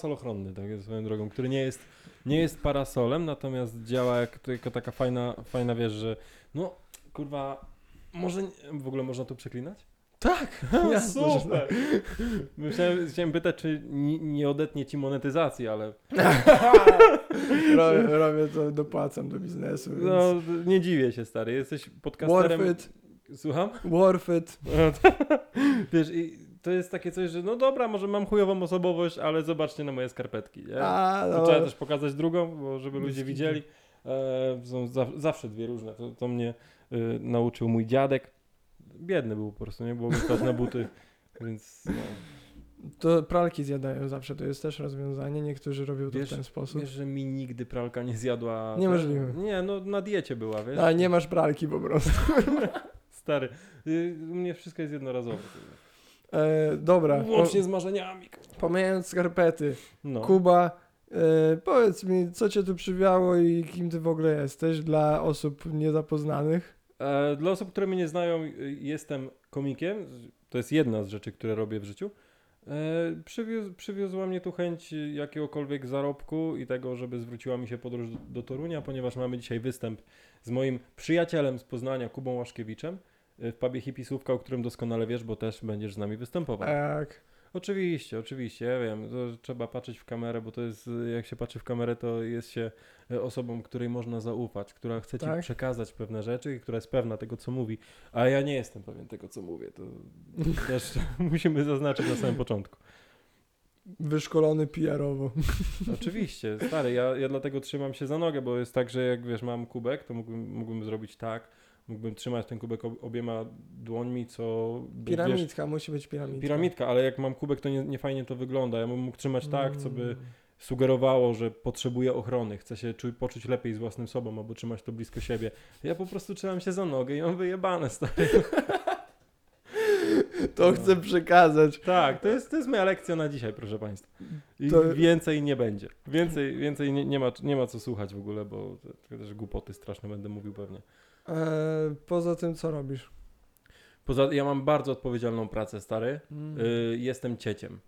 parasol ochronny, tak jest swoją drogą, który nie jest, nie jest parasolem, natomiast działa jak tylko taka fajna, fajna wiesz, że no kurwa, może w ogóle można tu przeklinać? Tak, że Super. Myślałem, chciałem pytać, czy nie, nie odetnie ci monetyzacji, ale robię, robię to, dopłacam do biznesu, więc no, nie dziwię się stary, jesteś podcasterem. worth it, Słucham? worth it. Wiesz, i to jest takie coś, że no dobra, może mam chujową osobowość, ale zobaczcie na moje skarpetki. Nie? A, To no, trzeba też pokazać drugą, bo żeby ludzie widzieli. E, są za, zawsze dwie różne. To, to mnie e, nauczył mój dziadek. Biedny był po prostu, nie było mi stać na buty, więc no. to pralki zjadają zawsze, to jest też rozwiązanie, niektórzy robią to Wiesz- w ten sposób. wiesz, że mi nigdy pralka nie zjadła. Niemożliwe. Nie, no na diecie była, wiesz. A nie masz pralki po prostu. Stary, y, u mnie wszystko jest jednorazowe. E, dobra, Łącznie z marzeniami. pomijając skarpety, No. Kuba, e, powiedz mi, co cię tu przywiało i kim ty w ogóle jesteś dla osób niezapoznanych? E, Dla osób, które mnie nie znają, y, jestem komikiem. To jest jedna z rzeczy, które robię w życiu. E, przywiozła mnie tu chęć jakiegokolwiek zarobku i tego, żeby zwróciła mi się podróż do, do Torunia, ponieważ mamy dzisiaj występ z moim przyjacielem z Poznania, Kubą Łaszkiewiczem, w pubie Hipisówka, o którym doskonale wiesz, bo też będziesz z nami występował. Tak. Oczywiście, oczywiście, ja wiem, trzeba patrzeć w kamerę, bo to jest, jak się patrzy w kamerę, to jest się e, osobą, której można zaufać, która chce ci Tak. przekazać pewne rzeczy i która jest pewna tego, co mówi, a ja nie jestem pewien tego, co mówię, to też musimy zaznaczyć na samym początku. Wyszkolony PR-owo. Oczywiście, stary, ja, ja dlatego trzymam się za nogę, bo jest tak, że jak wiesz, mam kubek, to mógłbym, mógłbym zrobić tak, mógłbym trzymać ten kubek ob- obiema dłońmi, co... wiesz, Piramidka, musi być piramidka. Piramidka, ale jak mam kubek, to nie, nie fajnie to wygląda. Ja bym mógł trzymać tak, co by Mm. sugerowało, że potrzebuje ochrony, chce się czuć, poczuć lepiej z własnym sobą, albo trzymać to blisko siebie. Ja po prostu trzymam się za nogę i mam wyjebane, stary. To chcę przekazać. Tak, to jest, to jest moja lekcja na dzisiaj, proszę Państwa. I To- więcej nie będzie. Więcej, więcej nie, nie, ma, nie ma co słuchać w ogóle, bo też głupoty straszne będę mówił pewnie. E, poza tym, co robisz? Poza, ja mam bardzo odpowiedzialną pracę, stary. Mm. Y, jestem cieciem.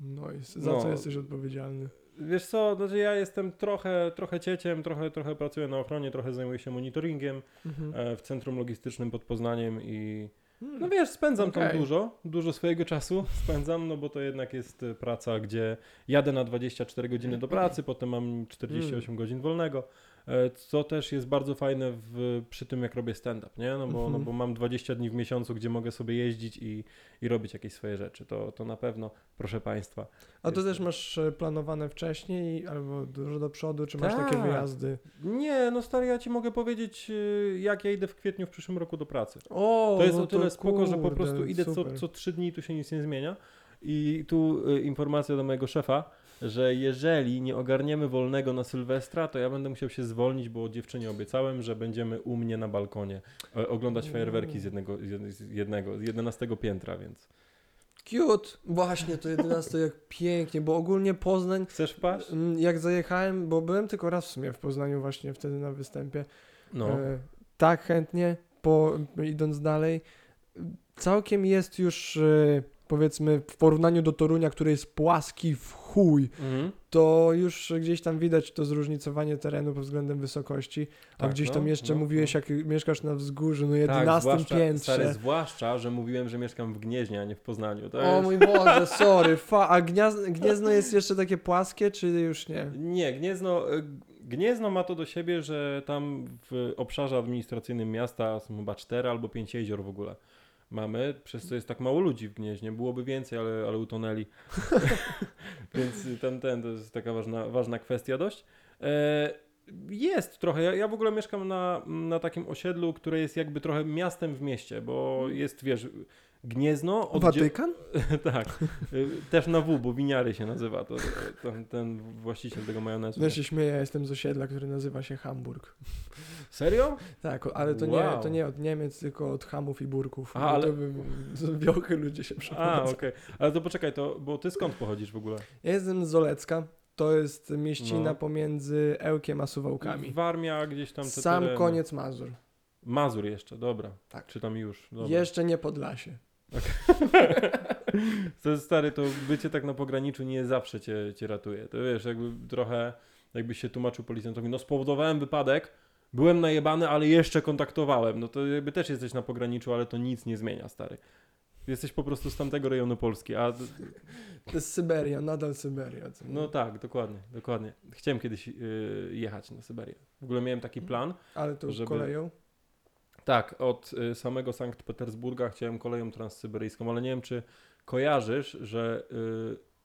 No i za no. co jesteś odpowiedzialny? Wiesz co, znaczy ja jestem trochę, trochę cieciem, trochę, trochę pracuję na ochronie, trochę zajmuję się monitoringiem Mhm. e, w centrum logistycznym pod Poznaniem i Hmm. no wiesz, spędzam tam Okej. dużo, dużo swojego czasu spędzam, no bo to jednak jest e, praca, gdzie jadę na 24 godziny do pracy, potem mam 48 godzin wolnego, co też jest bardzo fajne w, przy tym, jak robię stand-up, nie? No bo, no bo mam 20 dni w miesiącu, gdzie mogę sobie jeździć i, i robić jakieś swoje rzeczy, to, to na pewno, proszę Państwa. A to też to. masz e, planowane wcześniej albo dużo do przodu, czy masz takie Tak. wyjazdy? Nie, no stary, ja ci mogę powiedzieć, y, jak ja idę w kwietniu w przyszłym roku do pracy. O, To jest no o tyle spoko, że po kurde, prostu idę co, super. co trzy dni, tu się nic nie zmienia. I tu informacja do mojego szefa, że jeżeli nie ogarniemy wolnego na Sylwestra, to ja będę musiał się zwolnić, bo dziewczynie obiecałem, że będziemy u mnie na balkonie e, oglądać fajerwerki z jednego, z jed- z jednego, z 11 piętra, więc Cute! Właśnie, to 11 jak pięknie, bo ogólnie Poznań, chcesz wpaść? mm, jak zajechałem, bo byłem tylko raz w sumie w Poznaniu właśnie wtedy na występie, No. e, tak chętnie, po, idąc dalej, całkiem jest już e, powiedzmy w porównaniu do Torunia, który jest płaski w chuj, Mhm. to już gdzieś tam widać to zróżnicowanie terenu pod względem wysokości, a Tak, gdzieś no, tam jeszcze no, mówiłeś, no. jak mieszkasz na wzgórzu, no Tak, 11 zwłaszcza, piętrze. stary, zwłaszcza, że mówiłem, że mieszkam w Gnieźnie, a nie w Poznaniu. To O jest... mój Boże, sorry, fa, a gniazd, Gniezno jest jeszcze takie płaskie, czy już nie? Nie, Gniezno, y, Gniezno ma to do siebie, że tam w obszarze administracyjnym miasta są chyba cztery albo pięć jezior w ogóle. Mamy, przez co jest tak mało ludzi w Gnieźnie. Byłoby więcej, ale, ale utonęli. Więc ten, ten to jest taka ważna, ważna kwestia dość. E, jest trochę. Ja, ja w ogóle mieszkam na, na takim osiedlu, które jest jakby trochę miastem w mieście, bo jest, wiesz, Gniezno. oddzie- Watykan? tak. Y, Też na W, bo winiary się nazywa to, ten, ten właściciel tego majonezu. Ja się śmieję, ja jestem z osiedla, który nazywa się Hamburg. Serio? Tak, ale to, Wow. nie, to nie od Niemiec, tylko od Hamów i Burków. A, ale- To by, z wiochy ludzie się A, przeprowadzą. okej. Ale to poczekaj, to, bo ty skąd pochodzisz w ogóle? Ja jestem z Zolecka, to jest mieścina No. pomiędzy Ełkiem a Suwałkami. Warmia, gdzieś tam te Sam tereny. koniec Mazur. Mazur jeszcze, dobra. Tak. Czy tam już, dobra. Jeszcze nie Podlasie. To jest stary, to bycie tak na pograniczu nie zawsze cię, cię ratuje. To wiesz, jakby trochę, jakbyś się tłumaczył policjantowi, no spowodowałem wypadek, byłem najebany, ale jeszcze kontaktowałem. No to jakby też jesteś na pograniczu, ale to nic nie zmienia, stary. Jesteś po prostu z tamtego rejonu Polski, a To jest Syberia, nadal Syberia. no tak, dokładnie, dokładnie. Chciałem kiedyś yy, jechać na Syberię. W ogóle miałem taki plan. Ale to żeby- koleją. Tak, od y, samego Sankt Petersburga chciałem koleją transsyberyjską, ale nie wiem, czy kojarzysz, że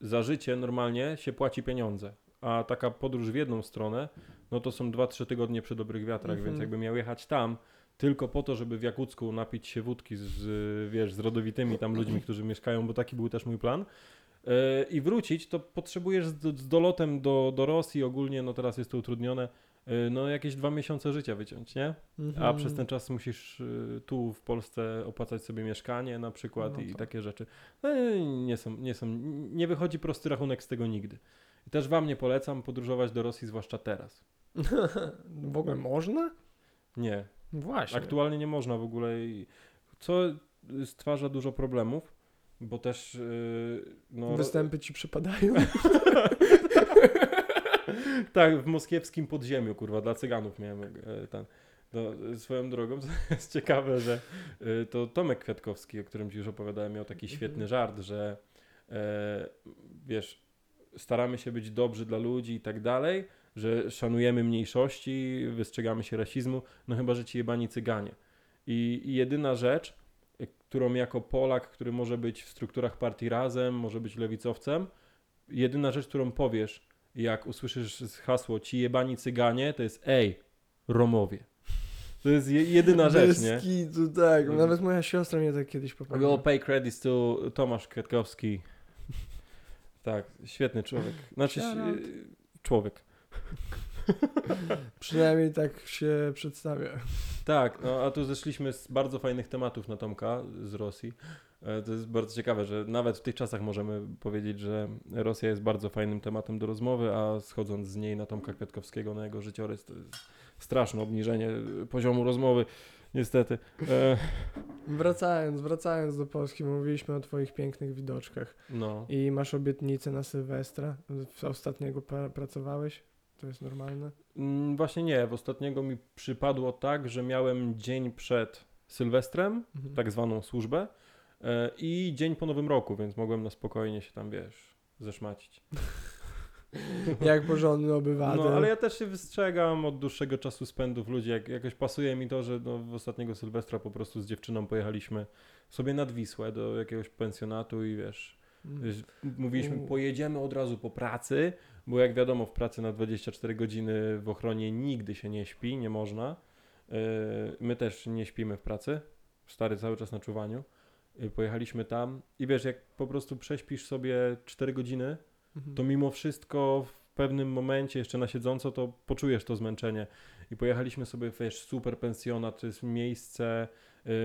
y, za życie normalnie się płaci pieniądze, a taka podróż w jedną stronę, no to są 2-3 tygodnie przy dobrych wiatrach, Mhm. więc jakbym miał jechać tam tylko po to, żeby w Jakucku napić się wódki z, z, wiesz, z rodowitymi tam ludźmi, którzy mieszkają, bo taki był też mój plan, y, i wrócić, to potrzebujesz z, dolotem do, do Rosji ogólnie, no teraz jest to utrudnione, y, no jakieś dwa miesiące życia wyciąć, nie? A Mhm. przez ten czas musisz y, tu w Polsce opłacać sobie mieszkanie na przykład No i tak. takie rzeczy. No, nie są, nie są, nie wychodzi prosty rachunek z tego nigdy. I też wam nie polecam podróżować do Rosji, zwłaszcza teraz. w ogóle można? Nie, Właśnie. aktualnie nie można w ogóle, co stwarza dużo problemów, bo też y, no, Występy ci przypadają. tak, w moskiewskim podziemiu, kurwa, dla cyganów miałem e, ten. No, swoją drogą, to jest ciekawe, że e, to Tomek Kwiatkowski, o którym ci już opowiadałem, miał taki Mhm. świetny żart, że e, wiesz, staramy się być dobrzy dla ludzi i tak dalej, że szanujemy mniejszości, wystrzegamy się rasizmu, no chyba, że ci jebani cyganie. I, i jedyna rzecz, e, którą jako Polak, który może być w strukturach partii razem, może być lewicowcem, jedyna rzecz, którą powiesz, jak usłyszysz hasło ci jebani cyganie, to jest ej, Romowie. To jest je, jedyna rzecz, Bez nie? kitu, tak. Mhm. Nawet moja siostra mnie tak kiedyś poprawiła. pay credits to Tomasz Kwiatkowski. Tak, świetny człowiek. Znaczy, człowiek. Przynajmniej tak się przedstawia. Tak, no a tu zeszliśmy z bardzo fajnych tematów na Tomka z Rosji. E, To jest bardzo ciekawe, że nawet w tych czasach możemy powiedzieć, że Rosja jest bardzo fajnym tematem do rozmowy, a schodząc z niej na Tomka Kwiatkowskiego, na jego życiorys, to jest straszne obniżenie poziomu rozmowy, niestety. E, Wracając, wracając do Polski, mówiliśmy o twoich pięknych widoczkach. no. I masz obietnicę na Sylwestra. W ostatniego pra pracowałeś? To jest normalne? Mm, Właśnie nie, w ostatniego mi przypadło tak, że miałem dzień przed Sylwestrem, Mhm. tak zwaną służbę, e, i dzień po Nowym Roku, więc mogłem na spokojnie się tam, wiesz, zeszmacić. Jak porządny obywatel. No, ale ja też się wystrzegam od dłuższego czasu spędu w ludzi. Jak, jakoś pasuje mi to, że no, w ostatniego Sylwestra po prostu z dziewczyną pojechaliśmy sobie nad Wisłę do jakiegoś pensjonatu i wiesz, Mm. wiesz mówiliśmy, pojedziemy od razu po pracy, bo jak wiadomo, w pracy na 24 godziny w ochronie nigdy się nie śpi, nie można. Yy, My też nie śpimy w pracy, stary cały czas na czuwaniu. Yy, Pojechaliśmy tam i wiesz, jak po prostu prześpisz sobie 4 godziny, Mhm. to mimo wszystko w pewnym momencie, jeszcze na siedząco, to poczujesz to zmęczenie. I pojechaliśmy sobie, wiesz, super pensjonat, to jest miejsce,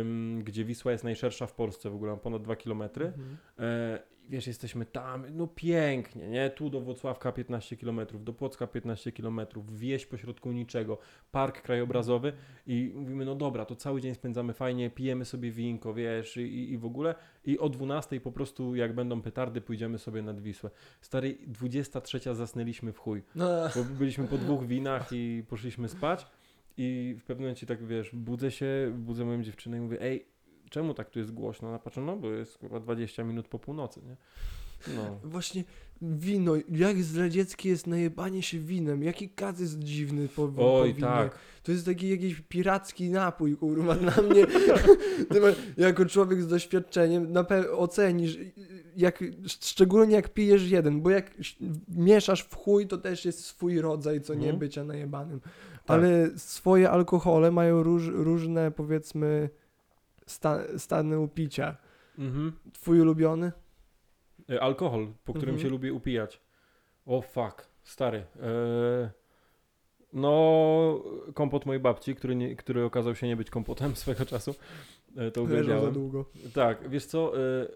ym, gdzie Wisła jest najszersza w Polsce w ogóle, ponad 2 kilometry. Mhm. E, wiesz, jesteśmy tam, no pięknie, nie? Tu do Włocławka 15 km, do Płocka 15 km, wieś pośrodku niczego, park krajobrazowy i mówimy, no dobra, to cały dzień spędzamy fajnie, pijemy sobie winko, wiesz, i, i w ogóle. I o 12 po prostu, jak będą petardy, pójdziemy sobie nad Wisłę. Stary, 23 zasnęliśmy w chuj, No, bo byliśmy po dwóch winach i poszliśmy spać i w pewnym momencie tak, wiesz, budzę się, budzę moją dziewczynę i mówię, ej, czemu tak tu jest głośno? Ona patrzy, no bo jest chyba 20 minut po północy, nie? No. Właśnie wino, jak zdradzieckie jest najebanie się winem. Jaki kac jest dziwny po, po Oj, winie. tak. To jest taki jakiś piracki napój, kurwa, dla mnie. Ty ma, jako człowiek z doświadczeniem na ocenisz, jak, szczególnie jak pijesz jeden, bo jak mieszasz w chuj, to też jest swój rodzaj, co nie Mhm. bycia najebanym. Tak. Ale swoje alkohole mają róż, różne, powiedzmy, sta, stany upicia. Mhm. Twój ulubiony? E, Alkohol, po którym Mhm. się lubię upijać. O fuck, stary. E, no, kompot mojej babci, który, nie, który okazał się nie być kompotem swego czasu. E, to Leżał za uwielbiałem. długo. Tak, wiesz co, e,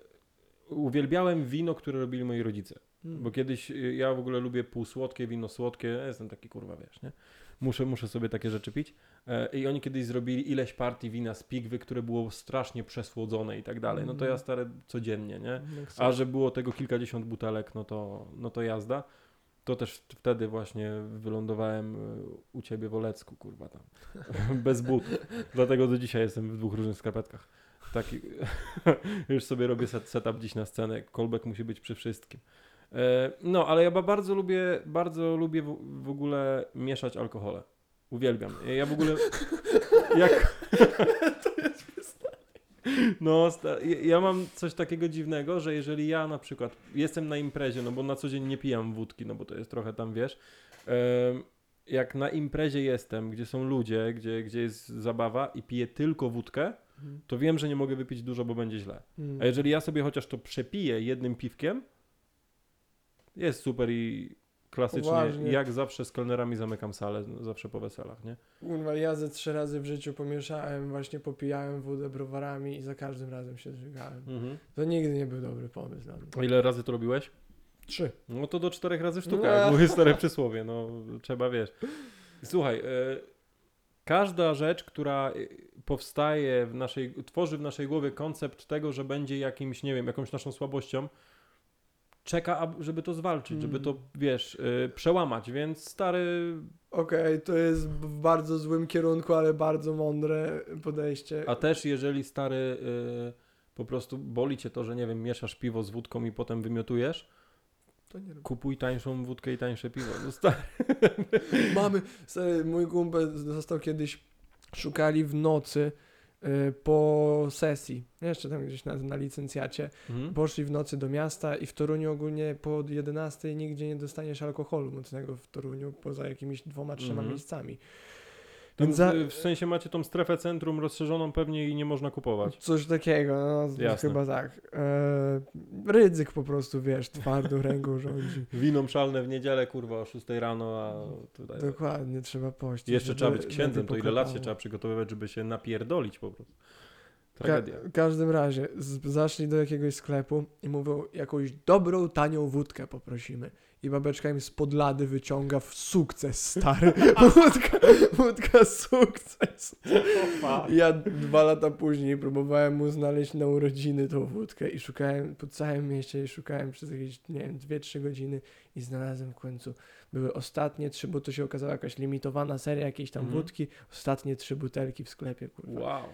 uwielbiałem wino, które robili moi rodzice. Hmm. Bo kiedyś ja w ogóle lubię półsłodkie, wino słodkie, ja jestem taki kurwa, wiesz, nie? Muszę, muszę sobie takie rzeczy pić. E, I oni kiedyś zrobili ileś partii wina z pigwy, które było strasznie przesłodzone i tak dalej. No to ja Mhm. stare codziennie, nie? Jak A że było tego kilkadziesiąt butelek, no to, no to jazda. To też wtedy właśnie wylądowałem y, u ciebie w Olecku, kurwa tam. Bez butów. Dlatego do dzisiaj jestem w dwóch różnych skarpetkach. Taki, już sobie robię set, setup dziś na scenę. Kolbek musi być przy wszystkim. E, No, ale ja ba- bardzo lubię, bardzo lubię w, ogóle mieszać alkohole. Uwielbiam. Ja w ogóle. Jak. No, ja- ja mam coś takiego dziwnego, że jeżeli ja na przykład jestem na imprezie, no bo na co dzień nie pijam wódki, no bo to jest trochę tam, wiesz, jak na imprezie jestem, gdzie są ludzie, gdzie, gdzie jest zabawa i piję tylko wódkę, Mhm. to wiem, że nie mogę wypić dużo, bo będzie źle. Hmm. A jeżeli ja sobie chociaż to przepiję jednym piwkiem, jest super i klasycznie, Poważnie. jak zawsze z kelnerami zamykam salę, no, zawsze po weselach, nie? Kurwa, ja ze trzy razy w życiu pomieszałem, właśnie popijałem wódę browarami i za każdym razem się zżygałem. To nigdy nie był dobry pomysł dla mnie. A ile razy to robiłeś? Trzy. No to do czterech razy sztuka, No. jak mówi stare przysłowie, no trzeba wiesz. Słuchaj, e, każda rzecz, która e, powstaje w naszej, tworzy w naszej głowie koncept tego, że będzie jakimś, nie wiem, jakąś naszą słabością, czeka, żeby to zwalczyć, żeby to, wiesz, e, przełamać, więc stary, Okej, to jest w bardzo złym kierunku, ale bardzo mądre podejście. a też jeżeli stary e, po prostu boli cię to, że nie wiem, mieszasz piwo z wódką i potem wymiotujesz, To nie robię. kupuj tańszą wódkę i tańsze piwo. No stary, Mamy, stary, mój kumpel został kiedyś, szukali w nocy y, po sesji, jeszcze tam gdzieś na, na licencjacie, mhm. poszli w nocy do miasta i w Toruniu ogólnie po 11 nigdzie nie dostaniesz alkoholu mocnego w Toruniu, poza jakimiś dwoma, trzema Mhm. miejscami. Tam Więc za- w, sensie macie tą strefę centrum rozszerzoną pewnie i nie można kupować. Coś takiego, no Jasne. chyba tak. E, ryzyk po prostu, wiesz, twardą ręką rządzi. Wino mszalne w niedzielę, kurwa, o 6 rano, a tutaj... Dokładnie, trzeba pościć. Jeszcze żeby- trzeba być księdzem, to ile lat się trzeba przygotowywać, żeby się napierdolić po prostu. Ka- Tragedia. w każdym razie, z- zaszli do jakiegoś sklepu i mówią, jakąś dobrą, tanią wódkę poprosimy. I babeczka im spod lady wyciąga w sukces, stary. wódka, wódka sukces. Ja dwa lata później próbowałem mu znaleźć na urodziny tą wódkę i szukałem po całym mieście i szukałem przez jakieś, nie wiem, dwie, trzy godziny i znalazłem w końcu. Były ostatnie trzy, bo to się okazała jakaś limitowana seria jakiejś tam Mhm. wódki. Ostatnie trzy butelki w sklepie, kurwa. Wow.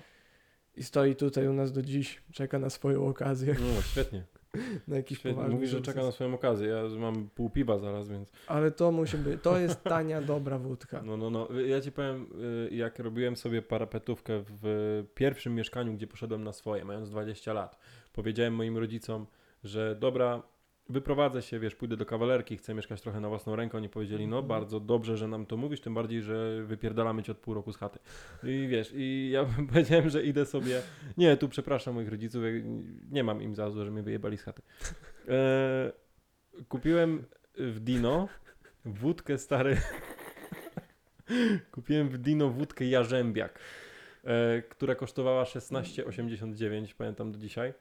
I stoi tutaj u nas do dziś, czeka na swoją okazję, No, świetnie. na jakiś świetnie. poważny Mówi, że czeka na swoją okazję. Ja mam pół piwa zaraz, więc... Ale to musi być, to jest tania, dobra wódka. No, no, no. Ja ci powiem, y, jak robiłem sobie parapetówkę w pierwszym mieszkaniu, gdzie poszedłem na swoje, mając 20 lat, powiedziałem moim rodzicom, że dobra, wyprowadzę się, wiesz, pójdę do kawalerki, chcę mieszkać trochę na własną rękę. Oni powiedzieli, no Mhm. bardzo dobrze, że nam to mówisz, tym bardziej, że wypierdalamy cię od pół roku z chaty. I wiesz, i ja powiedziałem, że idę sobie, nie, tu przepraszam moich rodziców, nie mam im za złe, że mnie wyjebali z chaty. E, kupiłem w Dino wódkę stary. Kupiłem w Dino wódkę Jarzębiak, e, która kosztowała 16,89, pamiętam do dzisiaj.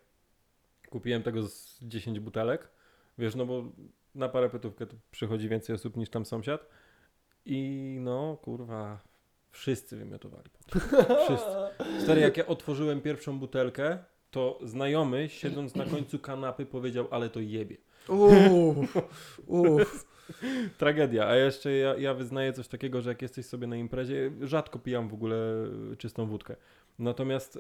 Kupiłem tego z 10 butelek. Wiesz, no bo na parapetówkę tu przychodzi więcej osób niż tam sąsiad. I no, kurwa, wszyscy wymiotowali. Wszyscy. Stary, jak ja otworzyłem pierwszą butelkę, to znajomy, siedząc na końcu kanapy, powiedział, ale to jebie. Uff, uff. Tragedia. A jeszcze ja, ja wyznaję coś takiego, że jak jesteś sobie na imprezie, rzadko pijam w ogóle czystą wódkę. Natomiast y,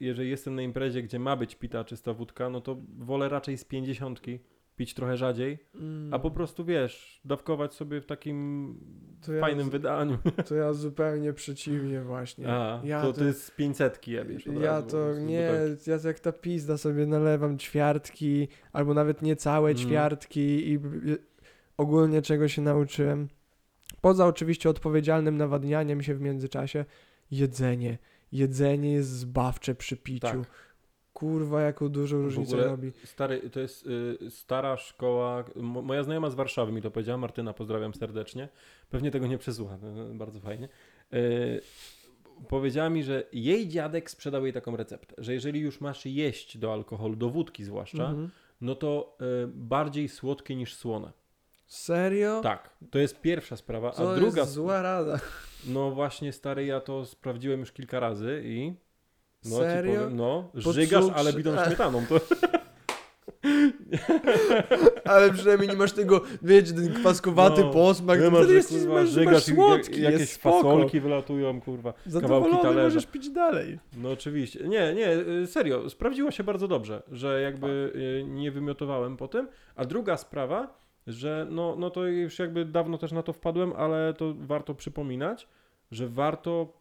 jeżeli jestem na imprezie, gdzie ma być pita czysta wódka, no to wolę raczej z pięćdziesiątki pić trochę rzadziej, Mm. a po prostu wiesz, dawkować sobie w takim ja fajnym z- wydaniu. To ja zupełnie przeciwnie właśnie. A, ja to, to jest z 500 jebiesz. od Ja razu to nie, butelki. ja jak ta pizda sobie nalewam ćwiartki, albo nawet niecałe Mhm. ćwiartki i i ogólnie czego się nauczyłem. Poza oczywiście odpowiedzialnym nawadnianiem się w międzyczasie, jedzenie. Jedzenie jest zbawcze przy piciu. Tak. Kurwa, jaką dużą różnicę ogóle robi. Stary, to jest y, stara szkoła. Mo, moja znajoma z Warszawy mi to powiedziała, Martyna, pozdrawiam serdecznie. Pewnie tego nie przesłucha, y, bardzo fajnie. Y, powiedziała mi, że jej dziadek sprzedał jej taką receptę, że jeżeli już masz jeść do alkoholu, do wódki zwłaszcza, Mhm. no to e, bardziej słodkie niż słone. Serio? Tak, to jest pierwsza sprawa. To A druga, jest zła rada. no właśnie stary, ja to sprawdziłem już kilka razy i no Serio? ci powiem, no, żygasz, cukrze- ale A. śmietaną. To, Ale przynajmniej nie masz tego, wiecie, ten kwaskowaty No, posmak. nie masz, wtedy jesteś, kurwa, masz, masz żygasz i słodki, jak- jakieś jest spoko. fasolki wylatują, kurwa. kawałki talerza. możesz pić dalej. No oczywiście. Nie, nie, y, serio, sprawdziło się bardzo dobrze, że jakby y, nie wymiotowałem po tym. A druga sprawa, że no, no to już jakby dawno też na to wpadłem, ale to warto przypominać, że warto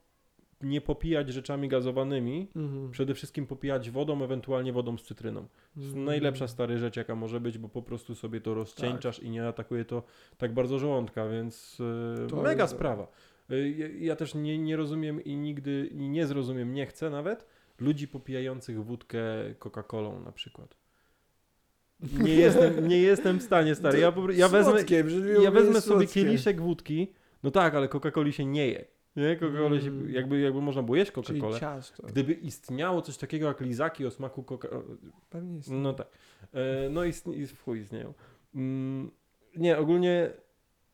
nie popijać rzeczami gazowanymi, Mhm. przede wszystkim popijać wodą, ewentualnie wodą z cytryną. To jest Mhm. najlepsza stary rzecz, jaka może być, bo po prostu sobie to rozcieńczasz i nie atakuje to tak bardzo żołądka, więc y, To mega jest- sprawa. Y, ja, ja też nie, nie rozumiem i nigdy i nie zrozumiem, nie chcę nawet ludzi popijających wódkę Coca-Colą na przykład. Nie jestem, nie jestem w stanie, stary. Ja, ja wezmę, ja wezmę sobie kieliszek wódki. No tak, ale Coca-Coli się nie je. Nie, Coca-Colę się, Mm. jakby, jakby można było jeść Coca-Colę. Gdyby istniało coś takiego jak lizaki o smaku coca Pewnie jest. No tak. E, no i, i w chuj istnieją. Mm, nie, ogólnie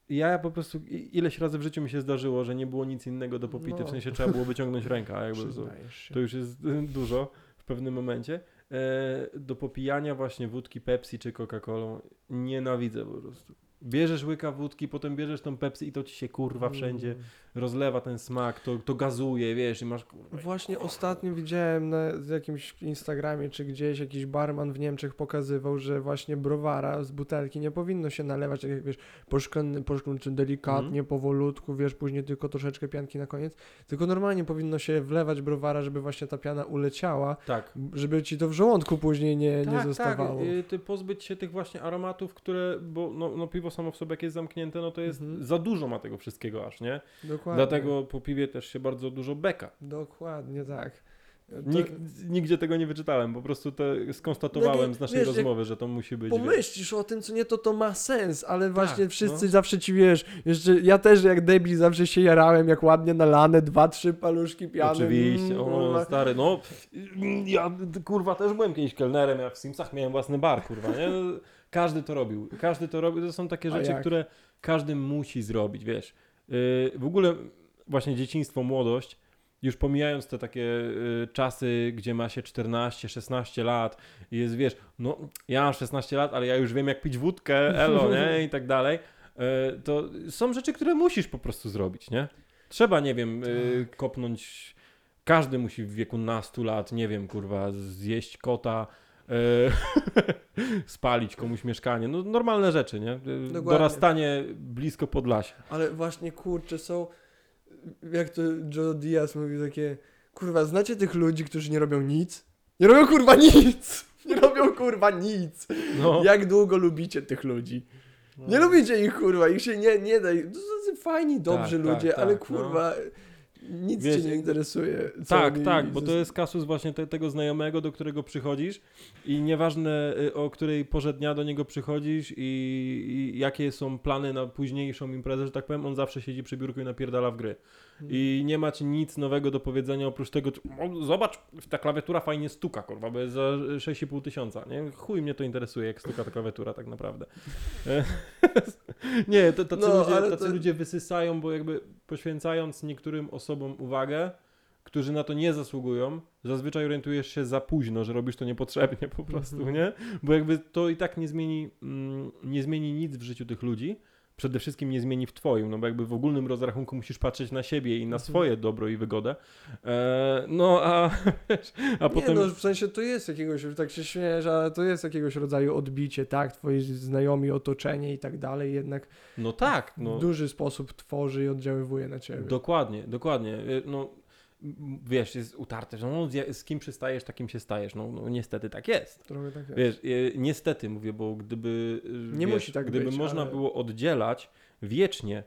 ja po prostu ileś razy w życiu mi się zdarzyło, że nie było nic innego do popity, No. w sensie trzeba było wyciągnąć rękę, jakby to, to już jest dużo w pewnym momencie. E, do popijania właśnie wódki Pepsi czy Coca-Colą nienawidzę po prostu. Bierzesz łyka wódki, potem bierzesz tą Pepsi i to ci się kurwa wszędzie Mm. rozlewa ten smak, to, to gazuje, wiesz, i masz kurwa. Właśnie ostatnio widziałem na jakimś Instagramie czy gdzieś jakiś barman w Niemczech pokazywał, że właśnie browara z butelki nie powinno się nalewać, tak jak wiesz, poszklony, poszklony delikatnie, Mhm. powolutku, wiesz, później tylko troszeczkę pianki na koniec, tylko normalnie powinno się wlewać browara, żeby właśnie ta piana uleciała, Tak, żeby ci to w żołądku później nie, nie zostawało. Tak, y, ty pozbyć się tych właśnie aromatów, które, bo no, no piwo samo w sobie jak jest zamknięte, no to jest Mhm. za dużo ma tego wszystkiego aż, nie? Dokładnie. Dlatego po piwie też się bardzo dużo beka. Dokładnie tak. To- Nig, nigdzie tego nie wyczytałem, po prostu to skonstatowałem No z naszej wiesz, rozmowy, że to musi być. wiesz. Pomyślisz o tym, co nie, to to ma sens, ale Tak, właśnie wszyscy no. zawsze ci wiesz, jeszcze ja też jak debil zawsze się jarałem, jak ładnie nalane, dwa, trzy paluszki piany. Oczywiście, mm, o stary, no ja kurwa też byłem kiedyś kelnerem, ja w Simsach miałem własny bar, kurwa, nie? Każdy to robił, każdy to robił, to są takie A rzeczy, jak? które każdy musi zrobić, wiesz. Yy, w ogóle właśnie dzieciństwo, młodość, już pomijając te takie y, czasy, gdzie ma się 14, 16 lat i jest, wiesz, no ja mam 16 lat, ale ja już wiem jak pić wódkę, elo, nie? I tak dalej. Y, to są rzeczy, które musisz po prostu zrobić, nie? Trzeba, nie wiem, y, Tak. kopnąć. Każdy musi w wieku nastu lat, nie wiem, kurwa, zjeść kota, spalić komuś mieszkanie. No normalne rzeczy, nie? Y, Dokładnie. Dorastanie blisko Podlasia. Ale właśnie, kurczę, są, jak to Joe Diaz mówi, takie, kurwa, znacie tych ludzi, którzy nie robią nic? Nie robią kurwa nic! Nie robią kurwa nic! No. Jak długo lubicie tych ludzi? Nie lubicie ich, kurwa, ich się nie, nie da. To są fajni, dobrzy Tak, tak, ludzie, tak, ale no. kurwa, nic Wiesz, cię nie interesuje. co Tak, tak, bo to jest kasus właśnie te, tego znajomego, do którego przychodzisz i nieważne y, o której porze dnia do niego przychodzisz i, i jakie są plany na późniejszą imprezę, że tak powiem, on zawsze siedzi przy biurku i napierdala w gry. I nie ma ci nic nowego do powiedzenia oprócz tego, zobacz, ta klawiatura fajnie stuka, kurwa, bo jest za 6,5 tysiąca, nie? Chuj mnie to interesuje, jak stuka ta klawiatura tak naprawdę. Nie, to, tacy, No, ludzie, tacy to- ludzie wysysają, bo jakby poświęcając niektórym osobom uwagę, którzy na to nie zasługują, zazwyczaj orientujesz się za późno, że robisz to niepotrzebnie po prostu, Mhm. nie? Bo jakby to i tak nie zmieni, mm, nie zmieni nic w życiu tych ludzi, przede wszystkim nie zmieni w twoim, no bo jakby w ogólnym rozrachunku musisz patrzeć na siebie i na Mhm. swoje dobro i wygodę. E, no a, a potem... Nie, no w sensie to jest jakiegoś, tak się śmiejesz, ale to jest jakiegoś rodzaju odbicie, tak? Twoi znajomi, otoczenie i tak dalej, jednak No tak, no. w duży sposób tworzy i oddziaływuje na ciebie. Dokładnie, dokładnie. Y, No, wiesz, jest utarte, że no, z- kim przystajesz, takim się stajesz. No, no niestety tak jest. Trochę tak jest. Wiesz, niestety mówię, bo gdyby, Nie wiesz, musi tak gdyby być, można ale- było oddzielać wiecznie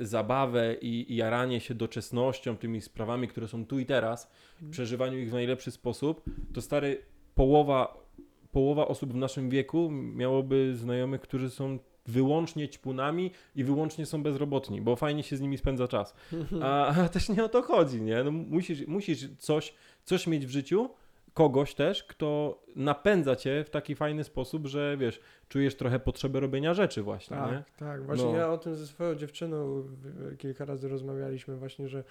y, zabawę i, i jaranie się doczesnością, tymi sprawami, które są tu i teraz, Mhm. przeżywaniu ich w najlepszy sposób, to stary, połowa, połowa osób w naszym wieku miałoby znajomych, którzy są wyłącznie ćpunami i wyłącznie są bezrobotni, bo fajnie się z nimi spędza czas. A, a też nie o to chodzi, nie? No musisz, musisz coś, coś mieć w życiu, kogoś też, kto napędza cię w taki fajny sposób, że wiesz, czujesz trochę potrzebę robienia rzeczy właśnie, nie? Tak, tak. Właśnie No. ja o tym ze swoją dziewczyną w- kilka razy rozmawialiśmy właśnie, że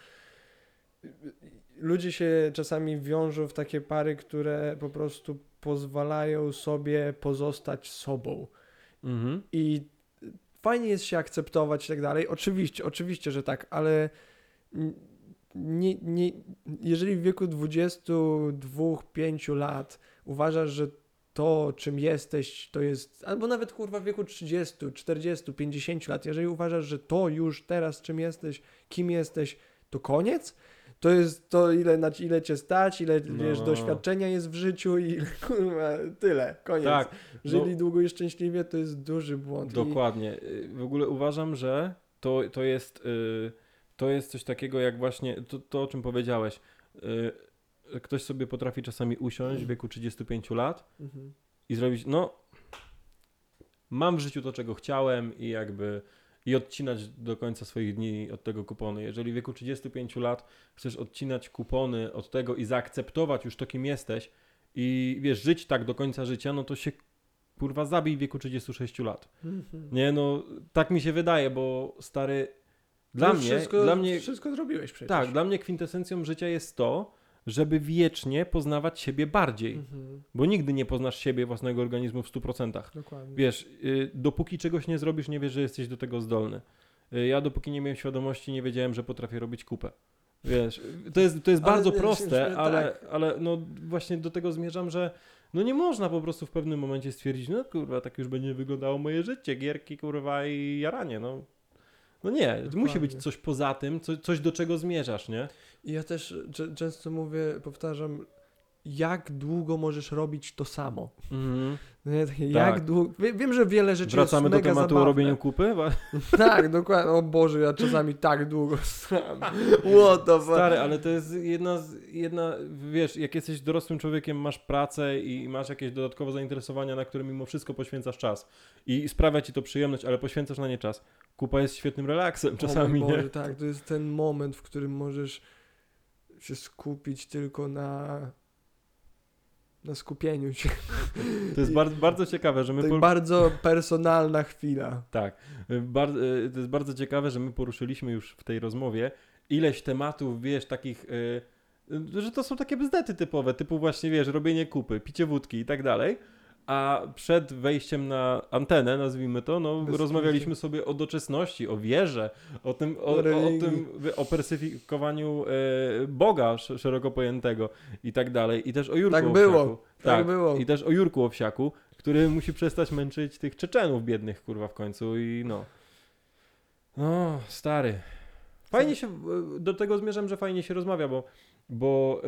ludzie się czasami wiążą w takie pary, które po prostu pozwalają sobie pozostać sobą. Mhm. I fajnie jest się akceptować i tak dalej. Oczywiście, oczywiście, że tak, ale nie, nie, jeżeli w wieku 22-5 lat uważasz, że to, czym jesteś, to jest, albo nawet kurwa w wieku 30, 40, 50 lat, jeżeli uważasz, że to już teraz, czym jesteś, kim jesteś, to koniec, to jest to, ile, na ile cię stać, ile No, wiesz, no, no. doświadczenia jest w życiu i kurwa, tyle, koniec. Tak, Żyli no, długo i szczęśliwie, to jest duży błąd. I- dokładnie. Y, W ogóle uważam, że to, to jest y, to jest coś takiego jak właśnie to, to o czym powiedziałeś. Y, Ktoś sobie potrafi czasami usiąść w wieku 35 lat Mhm. i zrobić, no, mam w życiu to, czego chciałem i jakby i odcinać do końca swoich dni od tego kupony. Jeżeli w wieku 35 lat chcesz odcinać kupony od tego i zaakceptować już to, kim jesteś i wiesz, żyć tak do końca życia, no to się kurwa zabij w wieku 36 lat. Mhm. Nie, no, tak mi się wydaje, bo stary, dla mnie, wszystko, dla mnie, Wszystko zrobiłeś przecież. tak, dla mnie kwintesencją życia jest to, żeby wiecznie poznawać siebie bardziej. Mhm. Bo nigdy nie poznasz siebie, własnego organizmu w 100%. Dokładnie. Wiesz, y, dopóki czegoś nie zrobisz, nie wiesz, że jesteś do tego zdolny. Y, ja dopóki nie miałem świadomości, nie wiedziałem, że potrafię robić kupę. Wiesz, to jest, to jest Ale bardzo wiesz, proste, że ale, tak. ale no właśnie do tego zmierzam, że no nie można po prostu w pewnym momencie stwierdzić, no kurwa, tak już będzie wyglądało moje życie, gierki, kurwa i jaranie, no. No nie, musi Dokładnie. być coś poza tym, co, coś do czego zmierzasz, nie? I ja też często mówię, powtarzam, jak długo możesz robić to samo? Nie, takie, Tak. Jak długo... Wie, wiem, że wiele rzeczy Wracamy jest do mega tematu zabawne. o robieniu kupy. Tak, dokładnie. O Boże, ja czasami tak długo sam. What the fuck? Stary, ale to jest jedna, z, jedna, wiesz, jak jesteś dorosłym człowiekiem, masz pracę i masz jakieś dodatkowe zainteresowania, na które mimo wszystko poświęcasz czas i sprawia ci to przyjemność, ale poświęcasz na nie czas. Kupa jest świetnym relaksem czasami, o Boże, nie? Tak, to jest ten moment, w którym możesz się skupić tylko na na skupieniu się. To jest I- bardzo, bardzo ciekawe, że my... Tak por- bardzo personalna chwila. Tak. Y, Bar- y, to jest bardzo ciekawe, że my poruszyliśmy już w tej rozmowie ileś tematów, wiesz, takich, y, że to są takie bzdety typowe, typu właśnie, wiesz, robienie kupy, picie wódki i tak dalej. A przed wejściem na antenę, nazwijmy to, no, Bez rozmawialiśmy sobie o doczesności, o wierze, o tym, o, O o, tym, o persyfikowaniu y, Boga sz- szeroko pojętego i tak dalej. I też o Jurku Tak Owsiaku. było, tak było. I też o Jurku Owsiaku, który musi przestać męczyć tych Czeczenów biednych, kurwa, w końcu i no. No, stary. Fajnie się, e, do tego zmierzam, że fajnie się rozmawia, bo, bo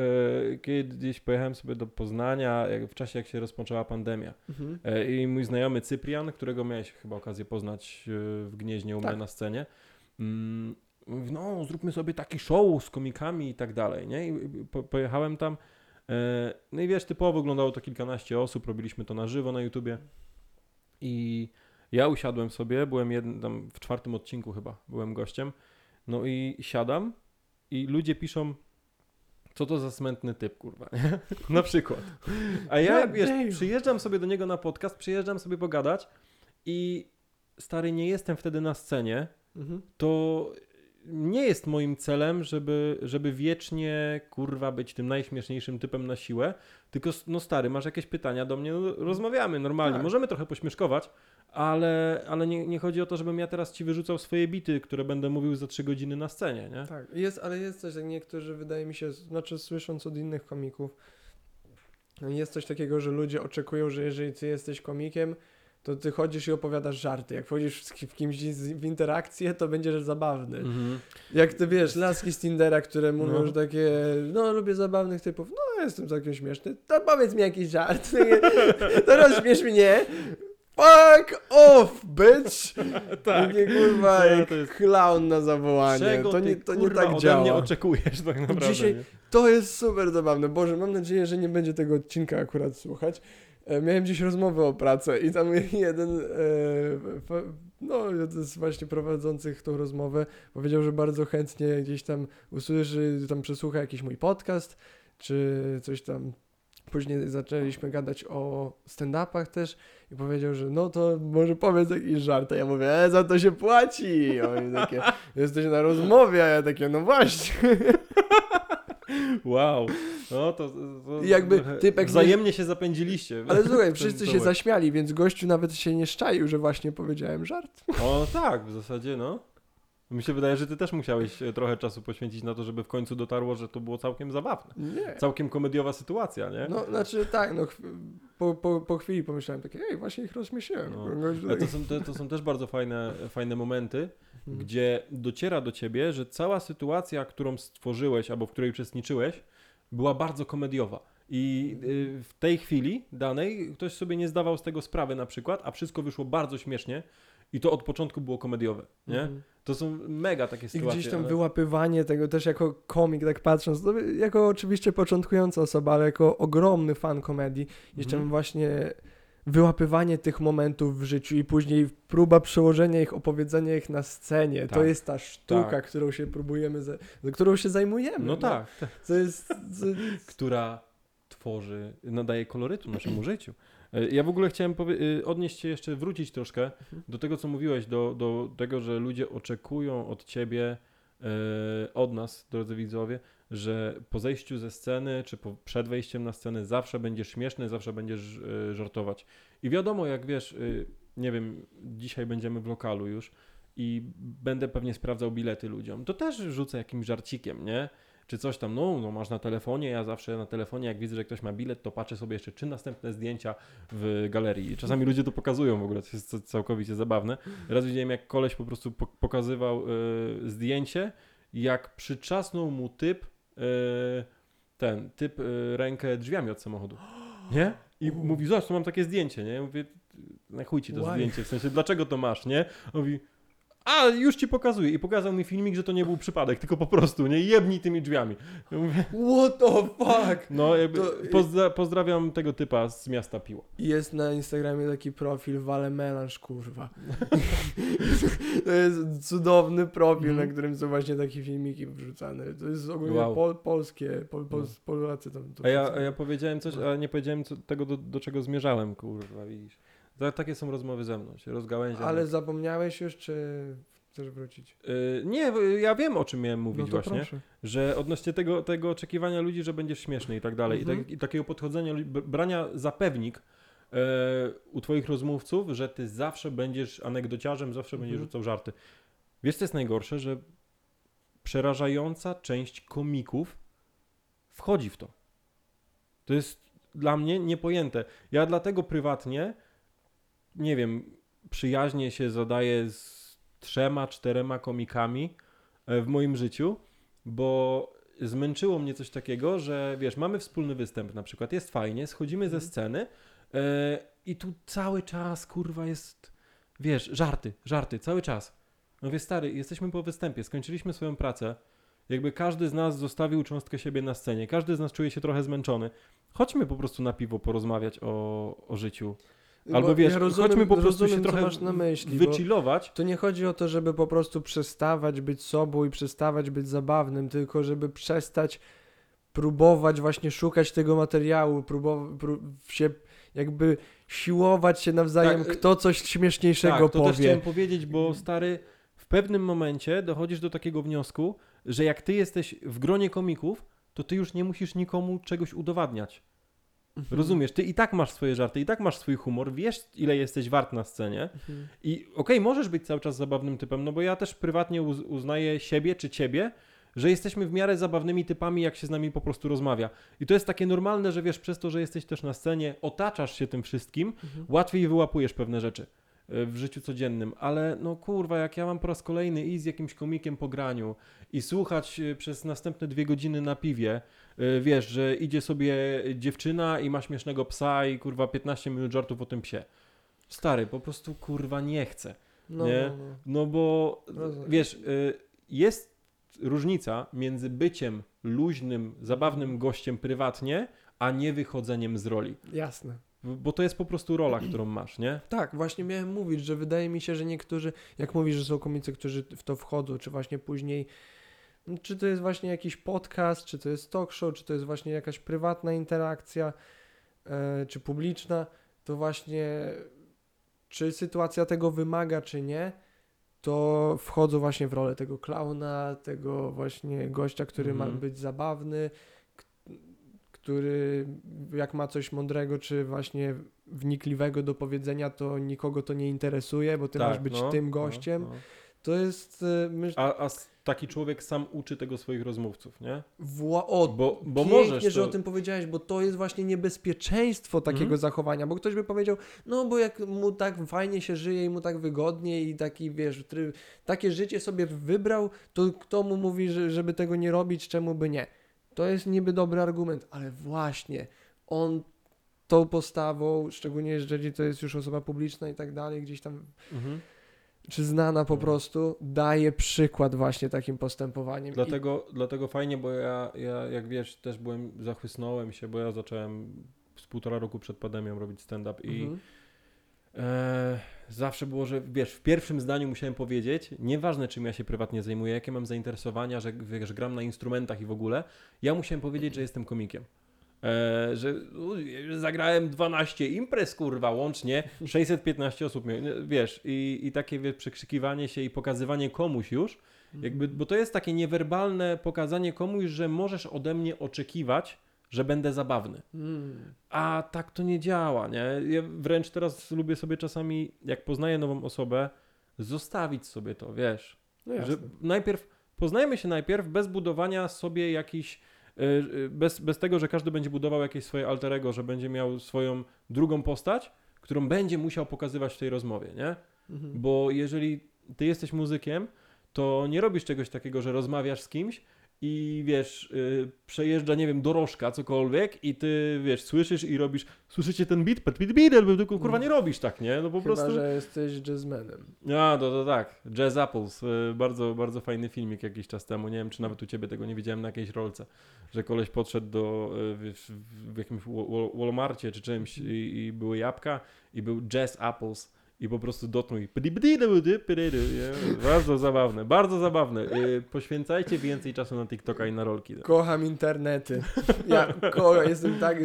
e, kiedyś pojechałem sobie do Poznania jak, w czasie, jak się rozpoczęła pandemia. Mhm. E, I mój znajomy Cyprian, którego miałeś chyba okazję poznać e, w Gnieźnie u mnie Tak. na scenie, mm, mówi, no zróbmy sobie taki show z komikami i tak dalej, nie? I po, pojechałem tam, e, no i wiesz, typowo wyglądało to kilkanaście osób, robiliśmy to na żywo na YouTubie i ja usiadłem sobie, byłem jednym, tam w czwartym odcinku chyba, byłem gościem, no i siadam i ludzie piszą, co to za smętny typ, kurwa, nie? Na przykład. A ja, wiesz, przyjeżdżam sobie do niego na podcast, przyjeżdżam sobie pogadać i stary, nie jestem wtedy na scenie, Mhm. to nie jest moim celem, żeby, żeby wiecznie, kurwa, być tym najśmieszniejszym typem na siłę, tylko, no stary, masz jakieś pytania do mnie, no, rozmawiamy normalnie, Tak. możemy trochę pośmieszkować, ale, ale nie, nie chodzi o to, żebym ja teraz ci wyrzucał swoje bity, które będę mówił za trzy godziny na scenie, nie? Tak, jest, ale jest coś, jak niektórzy wydaje mi się, znaczy słysząc od innych komików, jest coś takiego, że ludzie oczekują, że jeżeli ty jesteś komikiem, to ty chodzisz i opowiadasz żarty. Jak wchodzisz w kimś w interakcję, to będziesz zabawny. Mhm. Jak ty wiesz, laski z Tindera, które mówią, No. że takie, no lubię zabawnych typów, no jestem całkiem śmieszny, to powiedz mi jakiś żart, to rozśmiesz mnie. Fuck off, bitch! Tak. Takie kurwa, No, jak to jest- clown na zawołanie. Czego to ty, nie, to nie kurwa, tak działa. mnie oczekujesz tak naprawdę, Dzisiaj- nie? To jest super zabawne. Boże, mam nadzieję, że nie będzie tego odcinka akurat słuchać. E, miałem dziś rozmowę o pracę i tam jeden, e, fa- no z właśnie prowadzących tą rozmowę powiedział, że bardzo chętnie gdzieś tam usłyszy, tam przesłucha jakiś mój podcast, czy coś tam później zaczęliśmy gadać o stand-upach też i powiedział, że no to może powiedz jakiś żart, a ja mówię, e, za to się płaci. Oni takie, jesteś na rozmowie, a ja takie, no właśnie. Wow. No to, to I jakby typek nie- wzajemnie się zapędziliście. Ale słuchaj, wszyscy się Tomek. zaśmiali, więc gościu nawet się nie szczaił, że właśnie powiedziałem żart. O tak, w zasadzie no. Mi się wydaje, że ty też musiałeś e, trochę czasu poświęcić na to, żeby w końcu dotarło, że to było całkiem zabawne. Nie. Całkiem komediowa sytuacja, nie? No, znaczy tak, no po, po, po chwili pomyślałem takie, ej, właśnie ich rozśmieszyłem. No. Ale to są, to, to są też bardzo fajne, fajne momenty, Mhm. gdzie dociera do ciebie, że cała sytuacja, którą stworzyłeś albo w której uczestniczyłeś, była bardzo komediowa. I y, w tej chwili danej ktoś sobie nie zdawał z tego sprawy na przykład, a wszystko wyszło bardzo śmiesznie i to od początku było komediowe, nie? Mhm. To są mega takie I sytuacje. gdzieś tam ale- wyłapywanie tego też jako komik, tak patrząc, to jako oczywiście początkująca osoba, ale jako ogromny fan komedii, jeszcze Mhm. właśnie wyłapywanie tych momentów w życiu i później próba przełożenia ich, opowiedzenia ich na scenie, to Tak. jest ta sztuka, Tak. którą się próbujemy, za, którą się zajmujemy. No tak, tak. To jest... To, która tworzy, nadaje kolorytu naszemu życiu. E, Ja w ogóle chciałem y, odnieść się jeszcze, wrócić troszkę Mhm. do tego, co mówiłeś, do, do tego, że ludzie oczekują od ciebie, e, od nas, drodzy widzowie, że po zejściu ze sceny, czy po, przed wejściem na scenę zawsze będziesz śmieszny, zawsze będziesz e, żartować. I wiadomo, jak wiesz, y, nie wiem, dzisiaj będziemy w lokalu już i będę pewnie sprawdzał bilety ludziom, to też rzucę jakimś żarcikiem, nie? Czy coś tam, no, no masz na telefonie, ja zawsze na telefonie, jak widzę, że ktoś ma bilet, to patrzę sobie jeszcze, czy następne zdjęcia w galerii. Czasami ludzie to pokazują w ogóle, to jest całkowicie zabawne. Raz widziałem, jak koleś po prostu po- pokazywał y, zdjęcie, jak przyczasnął mu typ, y, ten, typ y, rękę drzwiami od samochodu. Nie? I mówi, zobacz, tu mam takie zdjęcie, nie? Ja Mówię, na chuj ci to Why? zdjęcie, w sensie, dlaczego to masz, nie? On mówi, a, już ci pokazuję. I pokazał mi filmik, że to nie był przypadek, tylko po prostu, nie? Jebnij tymi drzwiami. Ja mówię, what the fuck? no, jakby, To- pozdra- pozdrawiam tego typa z miasta Piła. Jest na Instagramie taki profil Wale Melanż, kurwa. to jest cudowny profil, Mhm. na którym są właśnie takie filmiki wrzucane. To jest ogólnie Wow. pol, polskie, pol, pol, No. Polacy tam to A ja, wrzucają. a ja powiedziałem coś, a nie powiedziałem co, tego, do, do czego zmierzałem, kurwa, widzisz. Ta- Takie są rozmowy ze mną, się rozgałęziam. Ale zapomniałeś już, czy chcesz wrócić? Y, nie, ja wiem o czym miałem mówić no właśnie. proszę. że odnośnie tego, tego oczekiwania ludzi, że będziesz śmieszny i tak dalej, Mhm. i, tak, i takiego podchodzenia, brania za pewnik e, u twoich rozmówców, że ty zawsze będziesz anegdociarzem, zawsze będziesz Mhm. rzucał żarty. Wiesz, co jest najgorsze, że przerażająca część komików wchodzi w to. To jest dla mnie niepojęte. Ja dlatego prywatnie, nie wiem, przyjaźnie się zadaję z trzema, czterema komikami e, w moim życiu, bo zmęczyło mnie coś takiego, że wiesz, mamy wspólny występ na przykład, jest fajnie, schodzimy ze Mhm. sceny e, i tu cały czas, kurwa, jest, wiesz, żarty, żarty, cały czas. No wie stary, jesteśmy po występie, skończyliśmy swoją pracę, jakby każdy z nas zostawił cząstkę siebie na scenie, każdy z nas czuje się trochę zmęczony. Chodźmy po prostu na piwo porozmawiać o, o życiu. Albo Bo wiesz, ja rozumiem, chodźmy po prostu rozumiem, się trochę masz na myśli, wychillować. to nie chodzi o to, żeby po prostu przestawać być sobą i przestawać być zabawnym, tylko żeby przestać próbować właśnie szukać tego materiału, próbować pró się jakby siłować się nawzajem, Tak, y- kto coś śmieszniejszego tak, to też powie. chciałem powiedzieć, bo stary, w pewnym momencie dochodzisz do takiego wniosku, że jak ty jesteś w gronie komików, to ty już nie musisz nikomu czegoś udowadniać. Mhm. Rozumiesz? Ty i tak masz swoje żarty, i tak masz swój humor, wiesz ile jesteś wart na scenie Mhm. i okej, możesz być cały czas zabawnym typem, no bo ja też prywatnie uz uznaję siebie czy ciebie, że jesteśmy w miarę zabawnymi typami, jak się z nami po prostu rozmawia. I to jest takie normalne, że wiesz, przez to, że jesteś też na scenie, otaczasz się tym wszystkim, Mhm. łatwiej wyłapujesz pewne rzeczy w życiu codziennym, ale no kurwa, jak ja mam po raz kolejny iść z jakimś komikiem po graniu i słuchać e, przez następne dwie godziny na piwie, e, wiesz, że idzie sobie dziewczyna i ma śmiesznego psa i kurwa 15 minut żartów o tym psie. Stary, po prostu kurwa nie chcę. No, nie? no, no. No bo Rozumiem. wiesz, y, jest różnica między byciem luźnym, zabawnym gościem prywatnie, a nie wychodzeniem z roli. Jasne. Bo to jest po prostu rola, którą masz, nie? Tak, właśnie miałem mówić, że wydaje mi się, że niektórzy, jak mówisz, że są komicy, którzy w to wchodzą, czy właśnie później czy to jest właśnie jakiś podcast, czy to jest talk show, czy to jest właśnie jakaś prywatna interakcja, e, czy publiczna, to właśnie czy sytuacja tego wymaga, czy nie, to wchodzą właśnie w rolę tego klauna, tego właśnie gościa, który ma Mhm. być zabawny, który jak ma coś mądrego, czy właśnie wnikliwego do powiedzenia, to nikogo to nie interesuje, bo ty Tak, masz być no, tym no, gościem. no. To jest e, myśl, A, a taki człowiek sam uczy tego swoich rozmówców, nie? Wła- o, Bo, bo Pięknie, możesz że to... o tym powiedziałeś, bo to jest właśnie niebezpieczeństwo takiego Mhm. zachowania, bo ktoś by powiedział, no bo jak mu tak fajnie się żyje i mu tak wygodnie i taki, wiesz, tryb, takie życie sobie wybrał, to kto mu mówi, że, żeby tego nie robić, czemu by nie? To jest niby dobry argument, ale właśnie on tą postawą, szczególnie jeżeli to jest już osoba publiczna i tak dalej, gdzieś tam, Mhm. czy znana po prostu, daje przykład właśnie takim postępowaniem. I- Dlatego, dlatego fajnie, bo ja, ja, jak wiesz, też byłem, zachłysnąłem się, bo ja zacząłem z półtora roku przed pandemią robić stand-up i Mhm. E, zawsze było, że wiesz, w pierwszym zdaniu musiałem powiedzieć, nieważne czym ja się prywatnie zajmuję, jakie mam zainteresowania, że wiesz, gram na instrumentach i w ogóle, ja musiałem powiedzieć, że jestem komikiem. E, że zagrałem 12 imprez, kurwa, łącznie 615 osób, wiesz, i, i takie wiesz, przekrzykiwanie się i pokazywanie komuś już, jakby, bo to jest takie niewerbalne pokazanie komuś, że możesz ode mnie oczekiwać, że będę zabawny. Mm. A tak to nie działa, nie? Ja wręcz teraz lubię sobie czasami, jak poznaję nową osobę, zostawić sobie to, wiesz. No jasne. Że najpierw, poznajmy się najpierw bez budowania sobie jakiś, y, y, bez, bez tego, że każdy będzie budował jakieś swoje alterego, że będzie miał swoją drugą postać, którą będzie musiał pokazywać w tej rozmowie, nie? Mhm. Bo jeżeli ty jesteś muzykiem, to nie robisz czegoś takiego, że rozmawiasz z kimś i wiesz, y, przejeżdża, nie wiem, dorożka, cokolwiek i ty, wiesz, słyszysz i robisz, słyszycie ten beat, beat, beat, beat, tylko kurwa nie robisz tak, nie? No po Chyba, prostu... że jesteś jazzmenem. A, to, to tak. Jazz Apples. y, Bardzo, bardzo fajny filmik jakiś czas temu. Nie wiem, czy nawet u ciebie tego nie widziałem na jakiejś rolce. Że koleś podszedł do, y, wiesz, w, w jakimś Wa- Wa- Walmartie czy czymś i, i były jabłka i był Jazz Apples i po prostu dotknął? Bardzo zabawne, bardzo zabawne. Y, Poświęcajcie więcej czasu na TikToka i na rolki. Kocham internety. Ja ko jestem tak.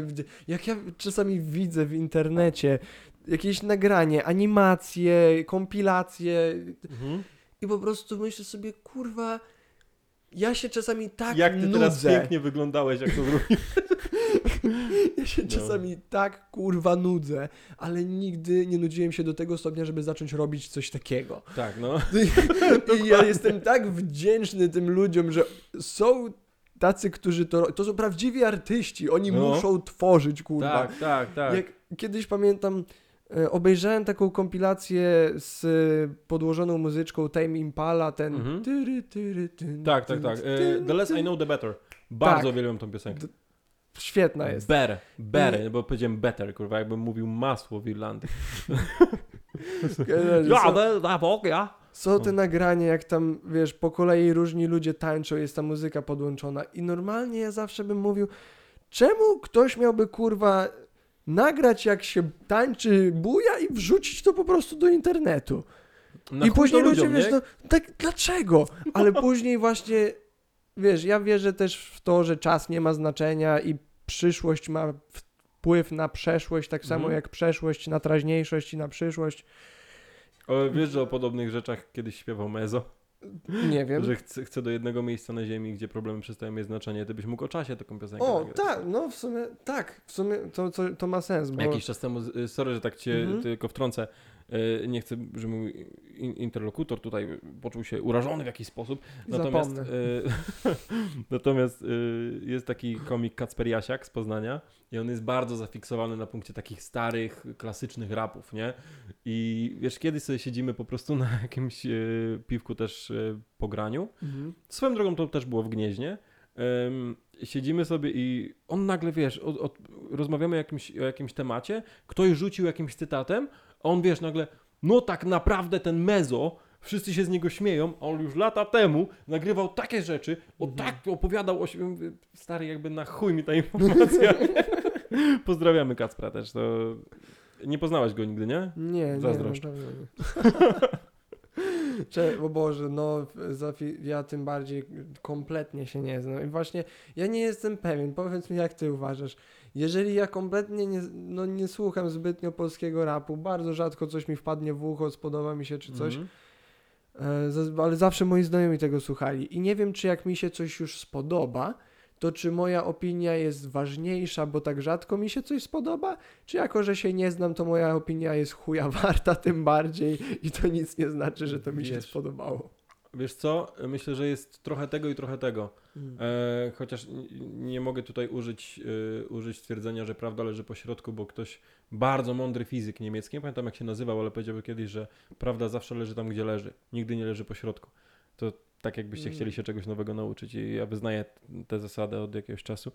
Jak ja czasami widzę w internecie jakieś nagranie, animacje, kompilacje Mhm. i po prostu myślę sobie, kurwa. Ja się czasami tak Jak ty nudzę. teraz pięknie wyglądałeś, jak to zrobiłeś. Ja się No. czasami tak kurwa nudzę, ale nigdy nie nudziłem się do tego stopnia, żeby zacząć robić coś takiego. Tak, no. I ja jestem tak wdzięczny tym ludziom, że są tacy, którzy to. To są prawdziwi artyści. Oni No. muszą tworzyć, kurwa. Tak, tak, tak. Jak kiedyś pamiętam, obejrzałem taką kompilację z e, podłożoną muzyczką Tame Impala, ten. Mhm. Tyry, tyry, tyn, Tak, tak, tak. E, tyn, The less I know, the better. Bardzo Tak. uwielbiam tą piosenkę. Świetna jest. Better, better, bo powiedziałem better, kurwa, jakbym mówił masło w Irlandii. Są- da, ja. Są te nagrania, jak tam, wiesz, po kolei różni ludzie tańczą, jest ta muzyka podłączona i normalnie ja zawsze bym mówił, czemu ktoś miałby, kurwa, nagrać jak się tańczy buja i wrzucić to po prostu do internetu. I później ludzie, wiesz, no, tak, dlaczego? Ale później właśnie, wiesz, ja wierzę też w to, że czas nie ma znaczenia i przyszłość ma wpływ na przeszłość, tak samo Mhm. jak przeszłość na teraźniejszość i na przyszłość. Wiesz, że o podobnych rzeczach kiedyś śpiewał Mezo, Nie wiem. że chce, chce do jednego miejsca na ziemi, gdzie problemy przestają mieć znaczenie, ty byś mógł o czasie taką piosenkę O, tak, no w sumie, tak, w sumie to, to, to ma sens, bo... Jakiś czas temu, y, sorry, że tak cię Mhm. tylko wtrącę, nie chcę, żeby mój in- interlokutor tutaj poczuł się urażony w jakiś sposób, Natomiast, y, natomiast y, jest taki komik Kacper Jasiak z Poznania i on jest bardzo zafiksowany na punkcie takich starych, klasycznych rapów, nie? I wiesz, kiedyś sobie siedzimy po prostu na jakimś piwku też y, po graniu. Mhm. Swoją drogą to też było w Gnieźnie. Siedzimy sobie i on nagle, wiesz, o, o, rozmawiamy o jakimś, o jakimś temacie, ktoś rzucił jakimś cytatem, a on, wiesz, nagle, no tak naprawdę ten mezo, wszyscy się z niego śmieją, a on już lata temu nagrywał takie rzeczy, o Mhm. tak opowiadał o stary, jakby na chuj mi ta informacja. Pozdrawiamy Kacpra też, to nie poznałeś go nigdy, nie? Nie, nie, Zazdroszczę. naprawdę nie. Cze- o Boże, no ja tym bardziej kompletnie się nie znam. I właśnie ja nie jestem pewien, powiedz mi jak ty uważasz. Jeżeli ja kompletnie nie, no, nie słucham zbytnio polskiego rapu, bardzo rzadko coś mi wpadnie w ucho, spodoba mi się czy coś, Mhm. e, za- ale zawsze moi znajomi tego słuchali. I nie wiem, czy jak mi się coś już spodoba, to czy moja opinia jest ważniejsza, bo tak rzadko mi się coś spodoba, czy jako, że się nie znam, to moja opinia jest chuja warta tym bardziej i to nic nie znaczy, że to mi się Wiesz. spodobało. Wiesz co? Myślę, że jest trochę tego i trochę tego. E, chociaż nie mogę tutaj użyć, e, użyć stwierdzenia, że prawda leży po środku, bo ktoś bardzo mądry fizyk niemiecki, nie pamiętam jak się nazywał, ale powiedziałby kiedyś, że prawda zawsze leży tam, gdzie leży. Nigdy nie leży po środku. To tak jakbyście Mm. chcieli się czegoś nowego nauczyć i ja wyznaję tę zasadę od jakiegoś czasu.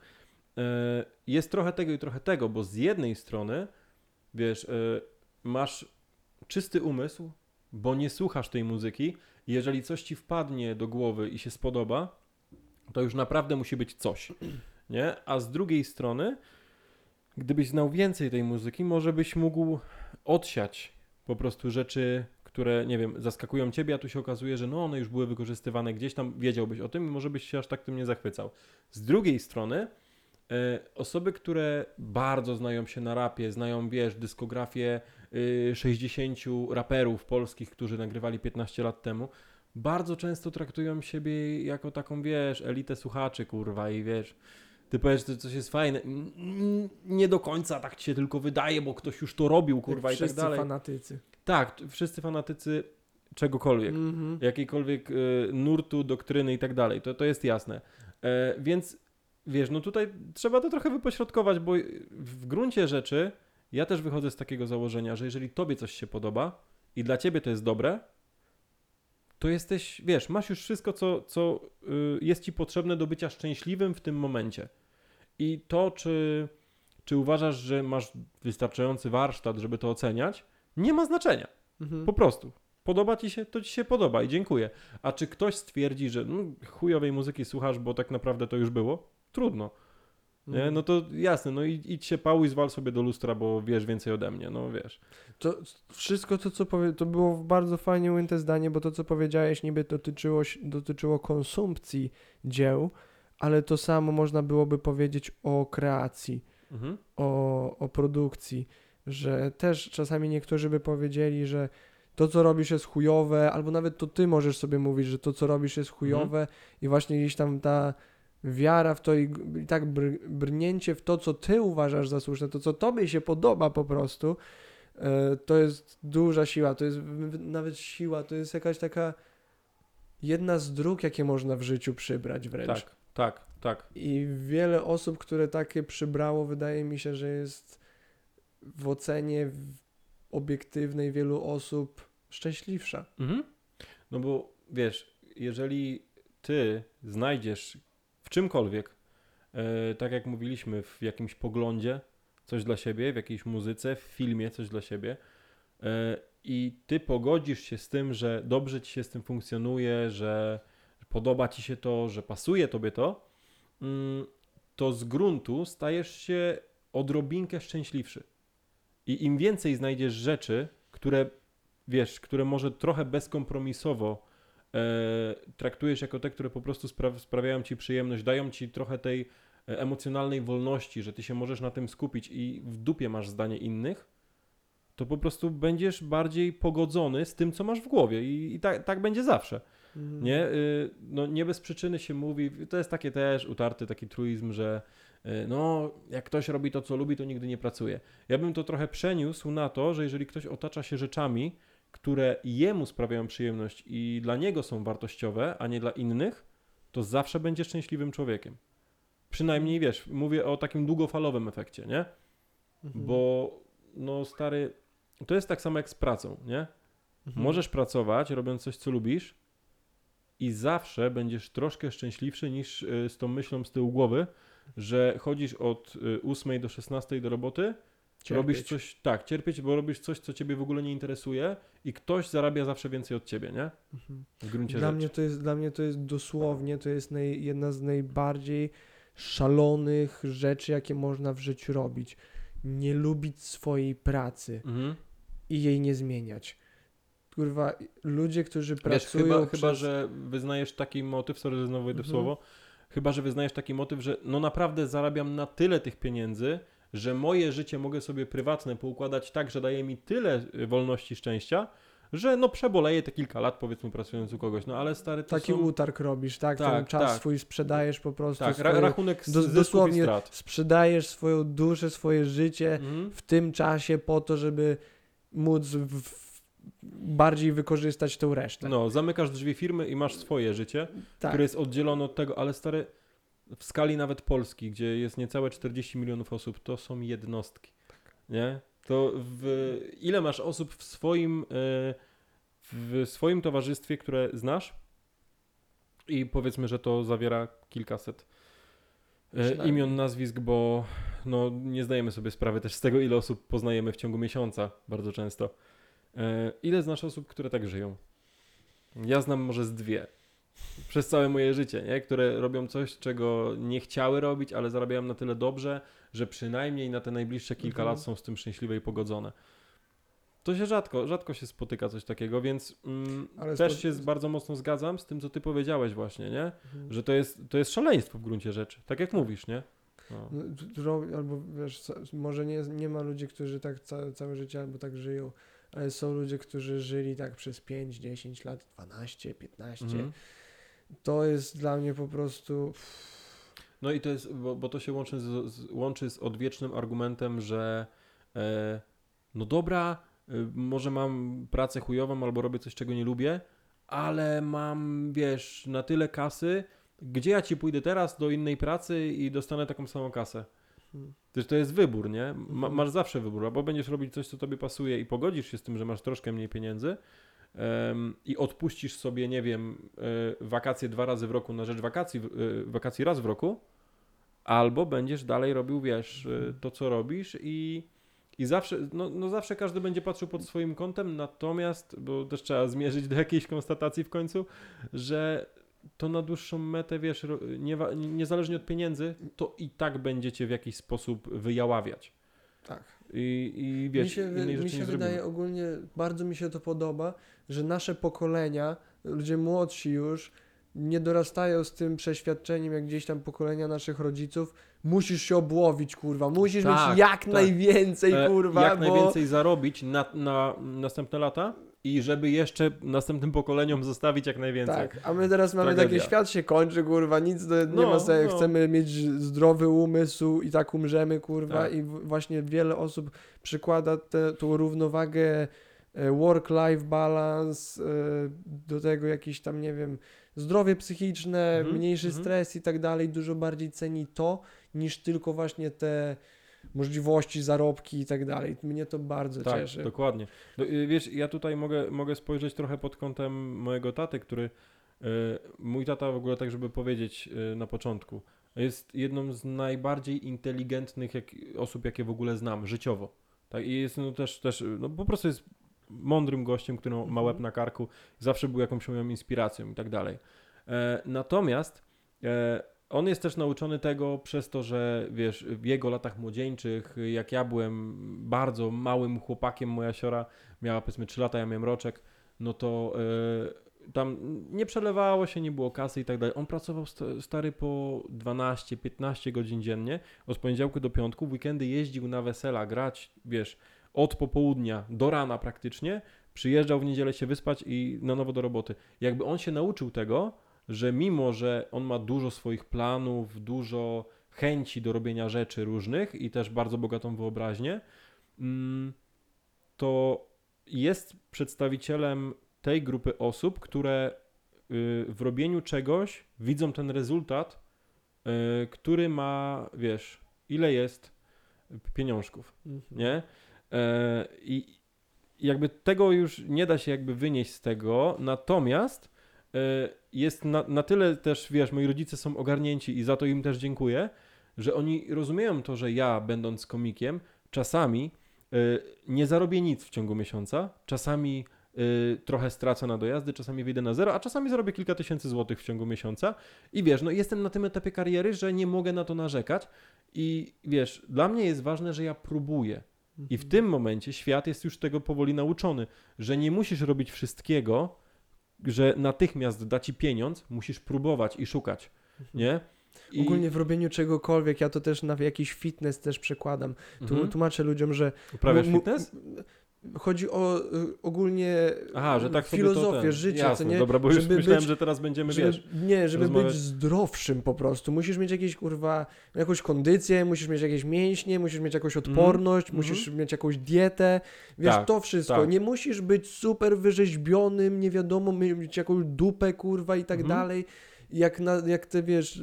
E, jest trochę tego i trochę tego, bo z jednej strony, wiesz, e, masz czysty umysł, bo nie słuchasz tej muzyki. Jeżeli coś ci wpadnie do głowy i się spodoba, to już naprawdę musi być coś, nie? A z drugiej strony, gdybyś znał więcej tej muzyki, może byś mógł odsiać po prostu rzeczy, które, nie wiem, zaskakują ciebie, a tu się okazuje, że no one już były wykorzystywane gdzieś tam, wiedziałbyś o tym i może byś się aż tak tym nie zachwycał. Z drugiej strony, e, osoby, które bardzo znają się na rapie, znają, wiesz, dyskografię y, 60 raperów polskich, którzy nagrywali 15 lat temu, bardzo często traktują siebie jako taką, wiesz, elitę słuchaczy, kurwa, i wiesz, ty powiesz, że coś jest fajne, Mm, mm, nie do końca tak ci się tylko wydaje, bo ktoś już to robił, kurwa, i tak Wszyscy dalej. fanatycy. Tak, wszyscy fanatycy czegokolwiek, Mhm. jakiejkolwiek y, nurtu, doktryny i tak dalej, to, to jest jasne. E, więc, wiesz, no tutaj trzeba to trochę wypośrodkować, bo w gruncie rzeczy ja też wychodzę z takiego założenia, że jeżeli tobie coś się podoba i dla ciebie to jest dobre, to jesteś, wiesz, masz już wszystko, co, co y, jest ci potrzebne do bycia szczęśliwym w tym momencie. I to, czy, czy uważasz, że masz wystarczający warsztat, żeby to oceniać, nie ma znaczenia. Mhm. Po prostu. Podoba ci się, to ci się podoba i dziękuję. A czy ktoś stwierdzi, że no, chujowej muzyki słuchasz, bo tak naprawdę to już było? Trudno. Nie? Mhm. No to jasne, no i idź się pałuj, zwal sobie do lustra, bo wiesz więcej ode mnie, no wiesz. To wszystko to, co powie, to było bardzo fajnie ujęte zdanie, bo to, co powiedziałeś, niby dotyczyło, dotyczyło konsumpcji dzieł, ale to samo można byłoby powiedzieć o kreacji, Mhm. o, o produkcji, że też czasami niektórzy by powiedzieli, że to, co robisz jest chujowe, albo nawet to ty możesz sobie mówić, że to, co robisz jest chujowe i właśnie gdzieś tam ta wiara w to i, tak br, brnięcie w to, co ty uważasz za słuszne, to, co tobie się podoba po prostu, e, to jest duża siła, to jest nawet siła, to jest jakaś taka jedna z dróg, jakie można w życiu przybrać wręcz. Tak, tak, tak. I wiele osób, które takie przybrało, wydaje mi się, że jest w ocenie obiektywnej wielu osób szczęśliwsza. Mhm. No bo wiesz, jeżeli ty znajdziesz czymkolwiek, e, tak jak mówiliśmy, w jakimś poglądzie coś dla siebie, w jakiejś muzyce, w filmie coś dla siebie e, i ty pogodzisz się z tym, że dobrze ci się z tym funkcjonuje, że podoba ci się to, że pasuje tobie to, mm, to z gruntu stajesz się odrobinkę szczęśliwszy. I im więcej znajdziesz rzeczy, które wiesz, które może trochę bezkompromisowo traktujesz jako te, które po prostu spra- sprawiają ci przyjemność, dają ci trochę tej e, emocjonalnej wolności, że ty się możesz na tym skupić i w dupie masz zdanie innych, to po prostu będziesz bardziej pogodzony z tym, co masz w głowie i, i tak, tak będzie zawsze. Mhm. Nie, y, no nie bez przyczyny się mówi, to jest takie też utarty taki truizm, że y, no jak ktoś robi to, co lubi, to nigdy nie pracuje. Ja bym to trochę przeniósł na to, że jeżeli ktoś otacza się rzeczami, które jemu sprawiają przyjemność i dla niego są wartościowe, a nie dla innych, to zawsze będzie szczęśliwym człowiekiem. Przynajmniej wiesz, mówię o takim długofalowym efekcie, nie? Mhm. Bo no stary, to jest tak samo jak z pracą, nie? Mhm. Możesz pracować, robiąc coś, co lubisz, i zawsze będziesz troszkę szczęśliwszy niż y, z tą myślą z tyłu głowy, że chodzisz od y, 8 do 16 do roboty, robisz Cierpieć. coś, tak, cierpieć, bo robisz coś, co ciebie w ogóle nie interesuje i ktoś zarabia zawsze więcej od ciebie, nie? Mhm. W gruncie Dla rzeczy. mnie, to jest, dla mnie to jest dosłownie, to jest naj, jedna z najbardziej szalonych rzeczy, jakie można w życiu robić. Nie lubić swojej pracy Mhm. i jej nie zmieniać. kurwa, ludzie, którzy Wiesz, pracują chyba, przez... chyba, że wyznajesz taki motyw, sorry, że znowu w Mhm. słowo, chyba, że wyznajesz taki motyw, że no naprawdę zarabiam na tyle tych pieniędzy, że moje życie mogę sobie prywatne poukładać tak, że daje mi tyle y, wolności, szczęścia, że no przeboleję te kilka lat, powiedzmy, pracując u kogoś. No ale stary, Taki są... utarg robisz, tak? Ten Tak, czas tak. swój sprzedajesz po prostu. Tak, swoje, rachunek do- dosłownie strat. sprzedajesz swoją duszę, swoje życie Mhm. w tym czasie po to, żeby móc w, bardziej wykorzystać tą resztę. No, zamykasz drzwi firmy i masz swoje życie, tak. które jest oddzielone od tego, ale stary, w skali nawet Polski, gdzie jest niecałe 40 milionów osób, to są jednostki. Nie? To w, ile masz osób w swoim, e, w swoim towarzystwie, które znasz? I powiedzmy, że to zawiera kilkaset e, imion, nazwisk, bo no, nie zdajemy sobie sprawy też z tego, ile osób poznajemy w ciągu miesiąca bardzo często. E, Ile znasz osób, które tak żyją? Ja znam może z dwie. Przez całe moje życie, nie? które robią coś, czego nie chciały robić, ale zarabiają na tyle dobrze, że przynajmniej na te najbliższe kilka Mhm. lat są z tym szczęśliwe i pogodzone. To się rzadko, rzadko się spotyka coś takiego, więc mm, też spo- się z, bardzo mocno zgadzam z tym, co ty powiedziałeś właśnie, nie? Mhm. Że to jest, to jest szaleństwo w gruncie rzeczy, tak jak mówisz, nie? No. No, albo wiesz, może nie, nie ma ludzi, którzy tak ca, całe życie albo tak żyją, ale są ludzie, którzy żyli tak przez 5, 10 lat, 12, 15. Mhm. To jest dla mnie po prostu. No i to jest, bo, bo to się łączy z, z, łączy z odwiecznym argumentem, że e, no dobra, e, może mam pracę chujową albo robię coś, czego nie lubię, ale mam, wiesz, na tyle kasy, gdzie ja ci pójdę teraz do innej pracy i dostanę taką samą kasę. Hmm. To jest wybór, nie? Ma, Mhm. masz zawsze wybór, albo będziesz robić coś, co tobie pasuje i pogodzisz się z tym, że masz troszkę mniej pieniędzy i odpuścisz sobie, nie wiem, e, wakacje dwa razy w roku na rzecz wakacji, e, wakacji raz w roku, albo będziesz dalej robił, wiesz, e, to, co robisz i, i zawsze, no, no zawsze każdy będzie patrzył pod swoim kątem, natomiast, bo też trzeba zmierzyć do jakiejś konstatacji w końcu, że to na dłuższą metę, wiesz, nie, niezależnie od pieniędzy, to i tak będziecie w jakiś sposób wyjaławiać. Tak. I, i wiesz, mi się, innej mi się wydaje zrobimy. ogólnie, bardzo mi się to podoba, że nasze pokolenia, ludzie młodsi już, nie dorastają z tym przeświadczeniem, jak gdzieś tam pokolenia naszych rodziców, musisz się obłowić, kurwa, musisz Tak, mieć jak tak. najwięcej, E, kurwa, Jak bo... najwięcej zarobić na, na następne lata i żeby jeszcze następnym pokoleniom zostawić jak najwięcej. Tak, a my teraz mamy Tragedia. takie, świat się kończy, kurwa, nic do, nie No, ma sensu, no. chcemy mieć zdrowy umysł i tak umrzemy, kurwa, Tak. i właśnie wiele osób przykłada tę równowagę e, work-life balance, e, do tego jakieś tam, nie wiem, zdrowie psychiczne, Mhm, mniejszy mhm. stres i tak dalej, dużo bardziej ceni to, niż tylko właśnie te możliwości, zarobki i tak dalej. Mnie to bardzo Tak, cieszy. dokładnie. No, y, wiesz, ja tutaj mogę, mogę spojrzeć trochę pod kątem mojego taty, który, y, mój tata w ogóle tak, żeby powiedzieć y, na początku, jest jedną z najbardziej inteligentnych jak, osób, jakie w ogóle znam, życiowo. Tak, i jest no, też, też, no po prostu jest mądrym gościem, który ma Mhm. łeb na karku, zawsze był jakąś moją inspiracją i tak dalej. E, natomiast e, on jest też nauczony tego przez to, że wiesz, w jego latach młodzieńczych, jak ja byłem bardzo małym chłopakiem, moja siora miała powiedzmy 3 lata, ja miałem roczek, no to e, tam nie przelewało się, nie było kasy i tak dalej. On pracował st- stary po 12-15 godzin dziennie, od poniedziałku do piątku, w weekendy jeździł na wesela grać, wiesz, od popołudnia do rana praktycznie, przyjeżdżał w niedzielę się wyspać i na nowo do roboty. Jakby on się nauczył tego, że mimo, że on ma dużo swoich planów, dużo chęci do robienia rzeczy różnych i też bardzo bogatą wyobraźnię, mm, to jest przedstawicielem tej grupy osób, które y, w robieniu czegoś widzą ten rezultat, y, który ma, wiesz, ile jest pieniążków Mhm. nie? E, I jakby tego już nie da się jakby wynieść z tego, natomiast jest na, na tyle też, wiesz, moi rodzice są ogarnięci i za to im też dziękuję, że oni rozumieją to, że ja, będąc komikiem, czasami e, nie zarobię nic w ciągu miesiąca, czasami e, trochę stracę na dojazdy, czasami wyjdę na zero, a czasami zarobię kilka tysięcy złotych w ciągu miesiąca. I wiesz, no jestem na tym etapie kariery, że nie mogę na to narzekać. I wiesz, dla mnie jest ważne, że ja próbuję, I w tym momencie świat jest już tego powoli nauczony, że nie musisz robić wszystkiego, że natychmiast da ci pieniądz, musisz próbować i szukać, nie? I... Ogólnie w robieniu czegokolwiek, ja to też na jakiś fitness też przekładam. Tu, Mhm. Tłumaczę ludziom, że Uprawiasz fitness? Chodzi o y, ogólnie Aha, że tak filozofię ten. życia, Jasne, co nie? dobra, bo już Żeby myślałem, być- że teraz będziemy, żeby, wiesz... nie, żeby rozmawiać- być zdrowszym po prostu. Musisz mieć jakieś kurwa, jakąś kondycję, musisz mieć jakieś mięśnie, musisz mieć jakąś odporność, Mhm. musisz mieć jakąś dietę. Wiesz, Tak, to wszystko. tak. Nie musisz być super wyrzeźbionym, nie wiadomo, mieć jakąś dupę kurwa i tak Mhm. dalej. Jak, na, jak te wiesz,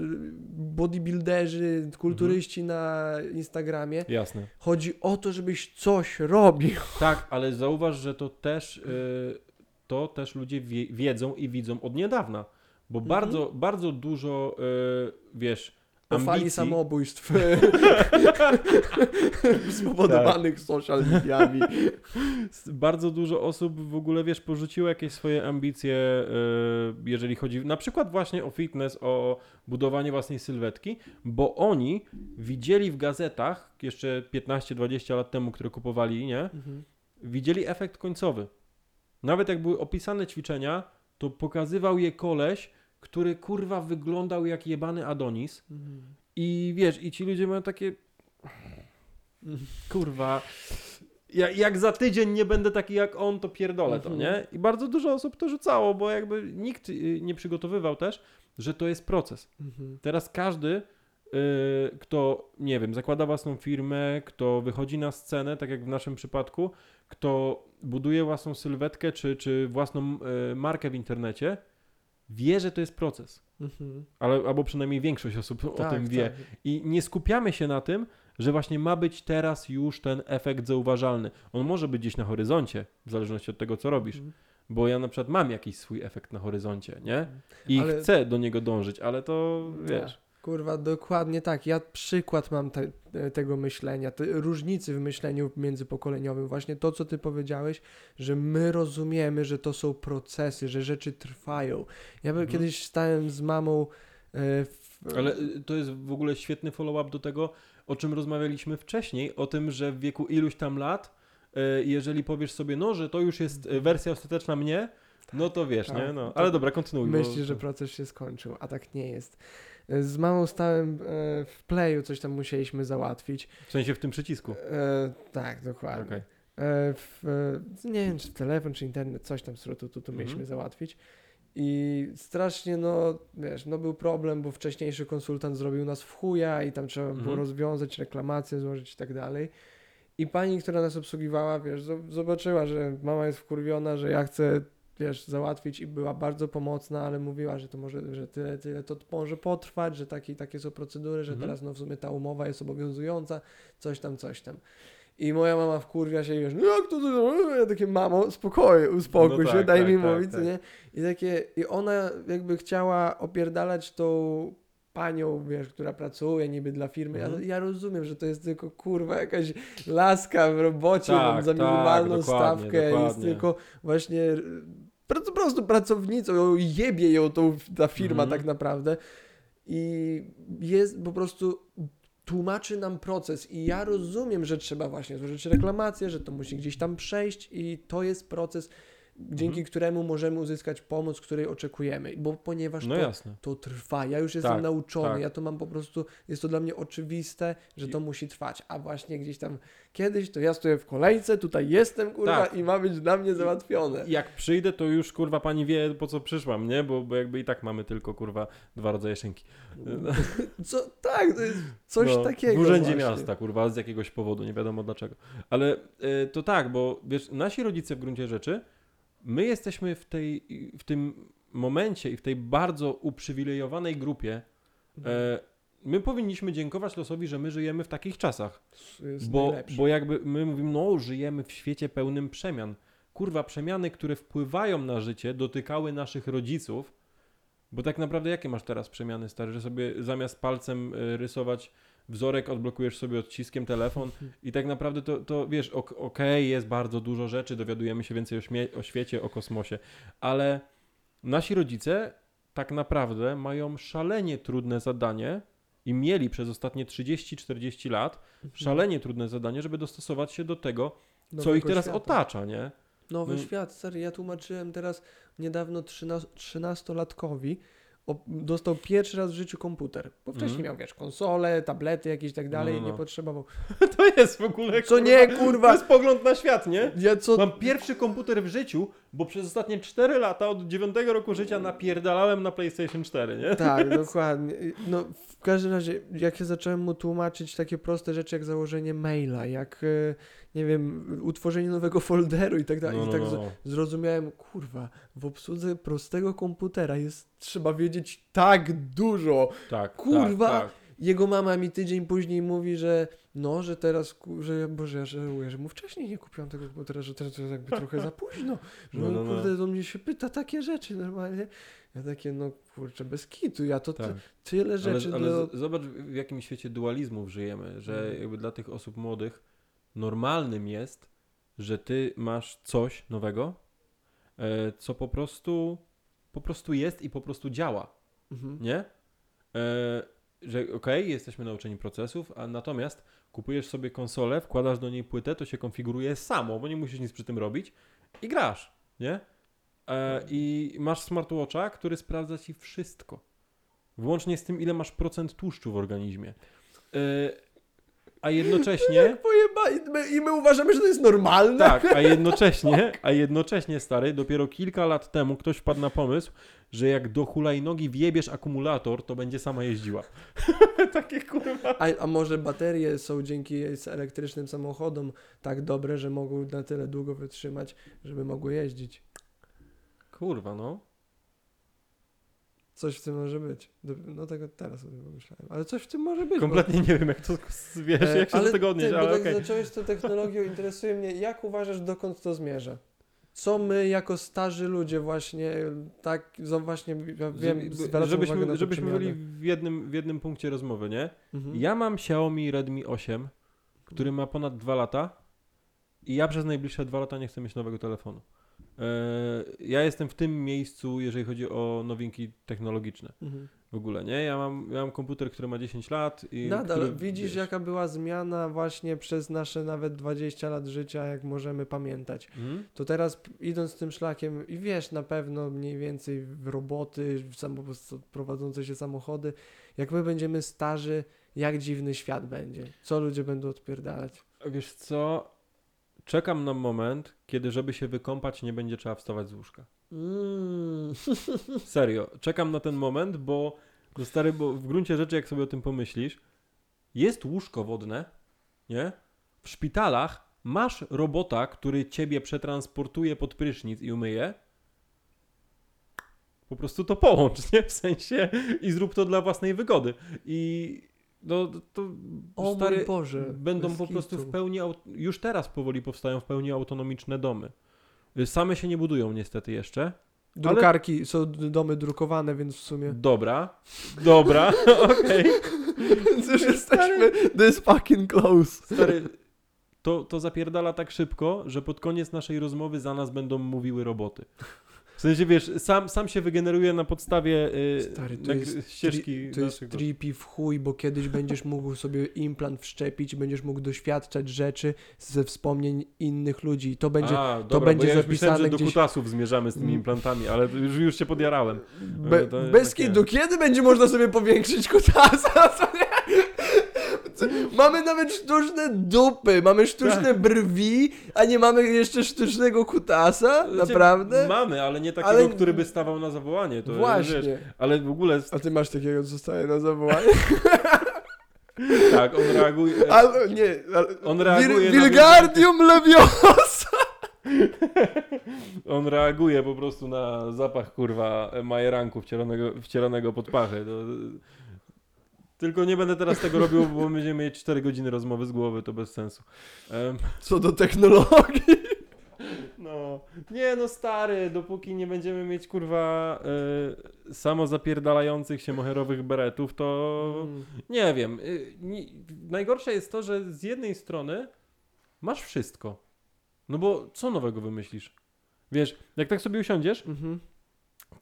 bodybuilderzy, kulturyści Mhm. na Instagramie. Jasne. Chodzi o to, żebyś coś robił. Tak, ale zauważ, że to też, y, to też ludzie wie, wiedzą i widzą od niedawna, bo Mhm. bardzo, bardzo dużo, y, Po fali samobójstw spowodowanych social mediami. bardzo dużo osób w ogóle, wiesz, porzuciło jakieś swoje ambicje, y, jeżeli chodzi na przykład właśnie o fitness, o budowanie własnej sylwetki, bo oni widzieli w gazetach jeszcze 15-20 lat temu, które kupowali, nie? Mhm. widzieli efekt końcowy. Nawet jak były opisane ćwiczenia, to pokazywał je koleś, który kurwa wyglądał jak jebany Adonis. Mhm. I wiesz, i ci ludzie mają takie. Kurwa. Ja, jak za tydzień nie będę taki jak on, to pierdolę to, Mhm. nie? I bardzo dużo osób to rzucało, bo jakby nikt y, nie przygotowywał też, że to jest proces. Mhm. Teraz każdy, y, kto, nie wiem, zakłada własną firmę, kto wychodzi na scenę, tak jak w naszym przypadku, kto buduje własną sylwetkę czy, czy własną y, markę w internecie, wie, że to jest proces. Mhm. Ale, albo przynajmniej większość osób o Tak, tym wie. tak. I nie skupiamy się na tym, że właśnie ma być teraz już ten efekt zauważalny. On może być gdzieś na horyzoncie, w zależności od tego, co robisz. Mhm. Bo ja na przykład mam jakiś swój efekt na horyzoncie, nie? I Ale- chcę do niego dążyć, ale to wiesz. Kurwa, dokładnie tak. Ja przykład mam te, tego myślenia, te różnicy w myśleniu międzypokoleniowym. Właśnie to, co ty powiedziałeś, że my rozumiemy, że to są procesy, że rzeczy trwają. Ja Mhm. kiedyś stałem z mamą e, w, Ale y, to jest w ogóle świetny follow-up do tego, o czym rozmawialiśmy wcześniej, o tym, że w wieku iluś tam lat, y, jeżeli powiesz sobie, no, że to już jest y, wersja ostateczna mnie, no to wiesz, tak. nie? No, To ale dobra, kontynuuj. bo- myśli, że proces się skończył, a tak nie jest. E, Z mamą stałem e, w playu, coś tam musieliśmy załatwić. W sensie w tym przycisku. E, tak, dokładnie. Okej. E, w, e, nie wiem, czy telefon, czy internet, coś tam z tu, tu, tu Mhm. mieliśmy załatwić. I strasznie, no, wiesz, no był problem, bo wcześniejszy konsultant zrobił nas w chuja i tam trzeba było Mhm. rozwiązać reklamację, złożyć i tak dalej. I pani, która nas obsługiwała, wiesz, zo- zobaczyła, że mama jest wkurwiona, że ja chcę, wiesz, załatwić i była bardzo pomocna, ale mówiła, że to może, że tyle, tyle to może potrwać, że takie, takie są procedury, że Mhm. teraz no w sumie ta umowa jest obowiązująca, coś tam, coś tam. I moja mama wkurwia się i wiesz, no jak to, to ja takie, mamo, spokojnie, uspokój No się, tak, daj tak, mi tak, mówić, tak. nie? I takie, i ona jakby chciała opierdalać tą panią, wiesz, która pracuje niby dla firmy. Ja, Mhm. ja rozumiem, że to jest tylko kurwa jakaś laska w robocie Tak, mam za tak, minimalną dokładnie, stawkę, jest dokładnie. tylko właśnie po prostu pracownicą, jebie ją tą, ta firma Mhm. tak naprawdę. I jest po prostu tłumaczy nam proces i ja rozumiem, że trzeba właśnie złożyć reklamację, że to musi gdzieś tam przejść i to jest proces, dzięki Mhm. któremu możemy uzyskać pomoc, której oczekujemy, bo ponieważ No to, to trwa, ja już jestem Tak, nauczony, tak. ja to mam po prostu, jest to dla mnie oczywiste, że to musi trwać, a właśnie gdzieś tam kiedyś to ja stoję w kolejce, tutaj jestem kurwa Tak. i ma być dla mnie załatwione. Jak przyjdę, to już kurwa pani wie, po co przyszłam, nie? Bo, bo jakby i tak mamy tylko kurwa dwa rodzaje szynki. Co, tak, to jest coś No, takiego W urzędzie właśnie. miasta, kurwa, z jakiegoś powodu, nie wiadomo dlaczego. Ale y, to tak, bo wiesz, nasi rodzice w gruncie rzeczy, my jesteśmy w, tej, w tym momencie i w tej bardzo uprzywilejowanej grupie. E, my powinniśmy dziękować losowi, że my żyjemy w takich czasach. Bo, bo jakby my mówimy, no, żyjemy w świecie pełnym przemian. Kurwa, przemiany, które wpływają na życie, dotykały naszych rodziców. Bo tak naprawdę jakie masz teraz przemiany, stary? Że sobie zamiast palcem y, rysować wzorek, odblokujesz sobie odciskiem telefon i tak naprawdę to, to wiesz, ok- okej, jest bardzo dużo rzeczy, dowiadujemy się więcej o, o świecie, o kosmosie, ale nasi rodzice tak naprawdę mają szalenie trudne zadanie i mieli przez ostatnie 30-40 lat szalenie trudne zadanie, żeby dostosować się do tego, co Nowego ich teraz świata. otacza, nie? Nowy No- świat, stary. Ja tłumaczyłem teraz niedawno 13-latkowi, o, dostał pierwszy raz w życiu komputer. Bo wcześniej Mhm. miał, wiesz, konsole, tablety jakieś i tak dalej No, i no, nie no. potrzebował. To jest w ogóle, Co nie, kurwa! To jest pogląd na świat, nie? Ja co... Mam pierwszy komputer w życiu, bo przez ostatnie 4 lata, od 9 roku życia napierdalałem na PlayStation 4, nie? Tak, dokładnie. No, w każdym razie, jak ja zacząłem mu tłumaczyć takie proste rzeczy, jak założenie maila, jak, e, nie wiem, utworzenie nowego folderu i tak dalej, No, i no, tak no. z- zrozumiałem, kurwa, w obsłudze prostego komputera jest, trzeba wiedzieć tak dużo. Tak, Kurwa! tak, tak. Jego mama mi tydzień później mówi, że no, że teraz, że Boże, ja żałuję, że mu wcześniej nie kupiłam tego komputera, że teraz to jest jakby trochę za późno, że No, no, no. kurde, do mnie się pyta takie rzeczy normalnie. Ja takie, no kurczę, bez kitu, ja to tak. tyle rzeczy Ale, ale do... zobacz, w jakim świecie dualizmów żyjemy, że Mhm. jakby dla tych osób młodych normalnym jest, że ty masz coś nowego, e, co po prostu, po prostu jest i po prostu działa. Mhm. nie? E, że okej, jesteśmy nauczeni procesów, a natomiast kupujesz sobie konsolę, wkładasz do niej płytę, to się konfiguruje samo, bo nie musisz nic przy tym robić i grasz, nie? E, I masz smartwatcha, który sprawdza ci wszystko. Włącznie z tym, ile masz procent tłuszczu w organizmie. E, a jednocześnie... Pojeba... I my, I my uważamy, że to jest normalne. Tak, a jednocześnie, a jednocześnie, stary, dopiero kilka lat temu ktoś wpadł na pomysł, że jak do hulajnogi wjebiesz akumulator, to będzie sama jeździła. Takie kurwa. A, a może baterie są dzięki elektrycznym samochodom tak dobre, że mogą na tyle długo wytrzymać, żeby mogły jeździć. Kurwa, no. Coś w tym może być. No tego teraz sobie pomyślałem. Ale coś w tym może być. bo- Kompletnie nie wiem, jak to, wiesz, E, jak się do tego odnieść, ty, ale bo tak zacząłeś tą technologią, interesuje mnie, jak uważasz, dokąd to zmierza? Co my jako starzy ludzie właśnie, tak, właśnie, wiem, żebyśmy żebyśmy byli w jednym, w jednym punkcie rozmowy, nie? Mhm. Ja mam Xiaomi Redmi 8, który ma ponad 2 lata i ja przez najbliższe 2 lata nie chcę mieć nowego telefonu. E, ja jestem w tym miejscu, jeżeli chodzi o nowinki technologiczne Mhm. w ogóle, nie? Ja mam, ja mam komputer, który ma 10 lat i Nadal który, widzisz, wiesz, jaka była zmiana właśnie przez nasze nawet 20 lat życia, jak możemy pamiętać. Mhm. To teraz idąc tym szlakiem i wiesz na pewno mniej więcej w roboty, w samo, prowadzące się samochody, jak my będziemy starzy, jak dziwny świat będzie. Co ludzie będą odpierdalać. Wiesz co? Czekam na moment, kiedy żeby się wykąpać nie będzie trzeba wstawać z łóżka. Mm. Serio, czekam na ten moment, bo no stary, bo w gruncie rzeczy jak sobie o tym pomyślisz, jest łóżko wodne, nie? W szpitalach masz robota, który ciebie przetransportuje pod prysznic i umyje. Po prostu to połącz, nie? W sensie i zrób to dla własnej wygody. I no to O stary, Boże. będą po prostu w pełni, już teraz powoli powstają w pełni autonomiczne domy. Y, Same się nie budują niestety jeszcze. Drukarki, są d- domy drukowane, więc w sumie... Dobra, dobra, okej. Więc już jesteśmy this fucking close. Stary, to, to zapierdala tak szybko, że pod koniec naszej rozmowy za nas będą mówiły roboty. W sensie, wiesz, sam, sam się wygeneruje na podstawie y, Stary, to jest ścieżki To jest trippy w chuj, bo kiedyś będziesz mógł sobie implant wszczepić, będziesz mógł doświadczać rzeczy ze wspomnień innych ludzi. I to będzie A, dobra, będzie bo ja już myślałem, zapisane że do kutasów zmierzamy z tymi Mm. implantami, ale już, już się podjarałem. Be, to bez kitu, kiedy będzie można sobie powiększyć kutasa? Co nie? Mamy nawet sztuczne dupy, mamy sztuczne Tak. brwi, a nie mamy jeszcze sztucznego kutasa? Znaczy, Naprawdę? Mamy, ale nie takiego, Ale- który by stawał na zawołanie. To, Właśnie. Wiesz, ale w ogóle, A ty masz takiego, co staje na zawołanie? tak, on reaguje... Ale nie, ale, On reaguje Wil- na Wilgardium leviosa! On reaguje po prostu na zapach, kurwa, majeranku wcielanego, wcielanego pod pachę. To, tylko nie będę teraz tego robił, bo będziemy mieć 4 godziny rozmowy z głowy, to bez sensu. Em, Co do technologii. no, nie no stary, dopóki nie będziemy mieć, kurwa, y, samo zapierdalających się moherowych beretów, to Mm. nie wiem. Y, nie, najgorsze jest to, że z jednej strony masz wszystko. No bo co nowego wymyślisz? Wiesz, jak tak sobie usiądziesz, Mhm.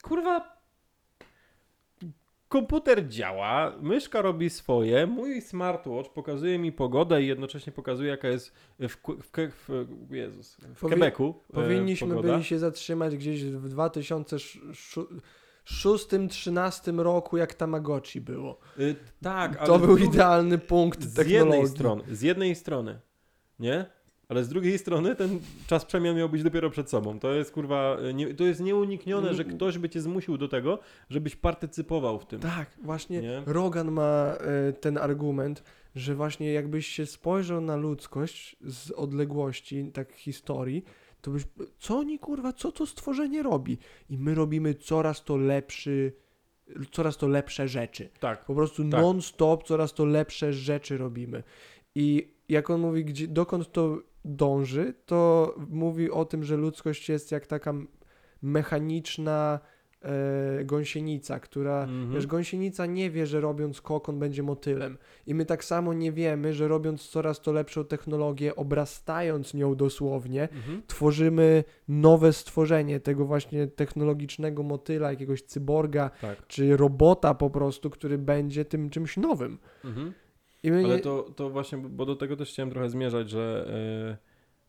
kurwa, komputer działa, myszka robi swoje, mój smartwatch pokazuje mi pogodę i jednocześnie pokazuje jaka jest w, w, w, Jezus, w Powi- Quebecu e, Powinniśmy pogoda. byli się zatrzymać gdzieś w 2006-2013 roku, jak Tamagotchi było. Y, tak, ale To był drugiej- idealny punkt z technologii. jednej strony, z jednej strony, nie? Ale z drugiej strony ten czas przemian miał być dopiero przed sobą. To jest kurwa, y, nie, to jest nieuniknione, że ktoś by cię zmusił do tego, żebyś partycypował w tym. Tak, właśnie Nie? Rogan ma e, ten argument, że właśnie jakbyś się spojrzał na ludzkość z odległości, tak historii, to byś, co oni kurwa, co to stworzenie robi? I my robimy coraz to lepszy, coraz to lepsze rzeczy. Tak. Po prostu Tak. non-stop coraz to lepsze rzeczy robimy. I jak on mówi, gdzie, dokąd to dąży, to mówi o tym, że ludzkość jest jak taka mechaniczna e, gąsienica, która, Mhm. wiesz, gąsienica nie wie, że robiąc kokon będzie motylem. I my tak samo nie wiemy, że robiąc coraz to lepszą technologię, obrastając nią dosłownie, Mhm. tworzymy nowe stworzenie tego właśnie technologicznego motyla, jakiegoś cyborga, Tak. czy robota po prostu, który będzie tym czymś nowym. Mhm. My Ale to, to właśnie, bo do tego też chciałem trochę zmierzać, że e,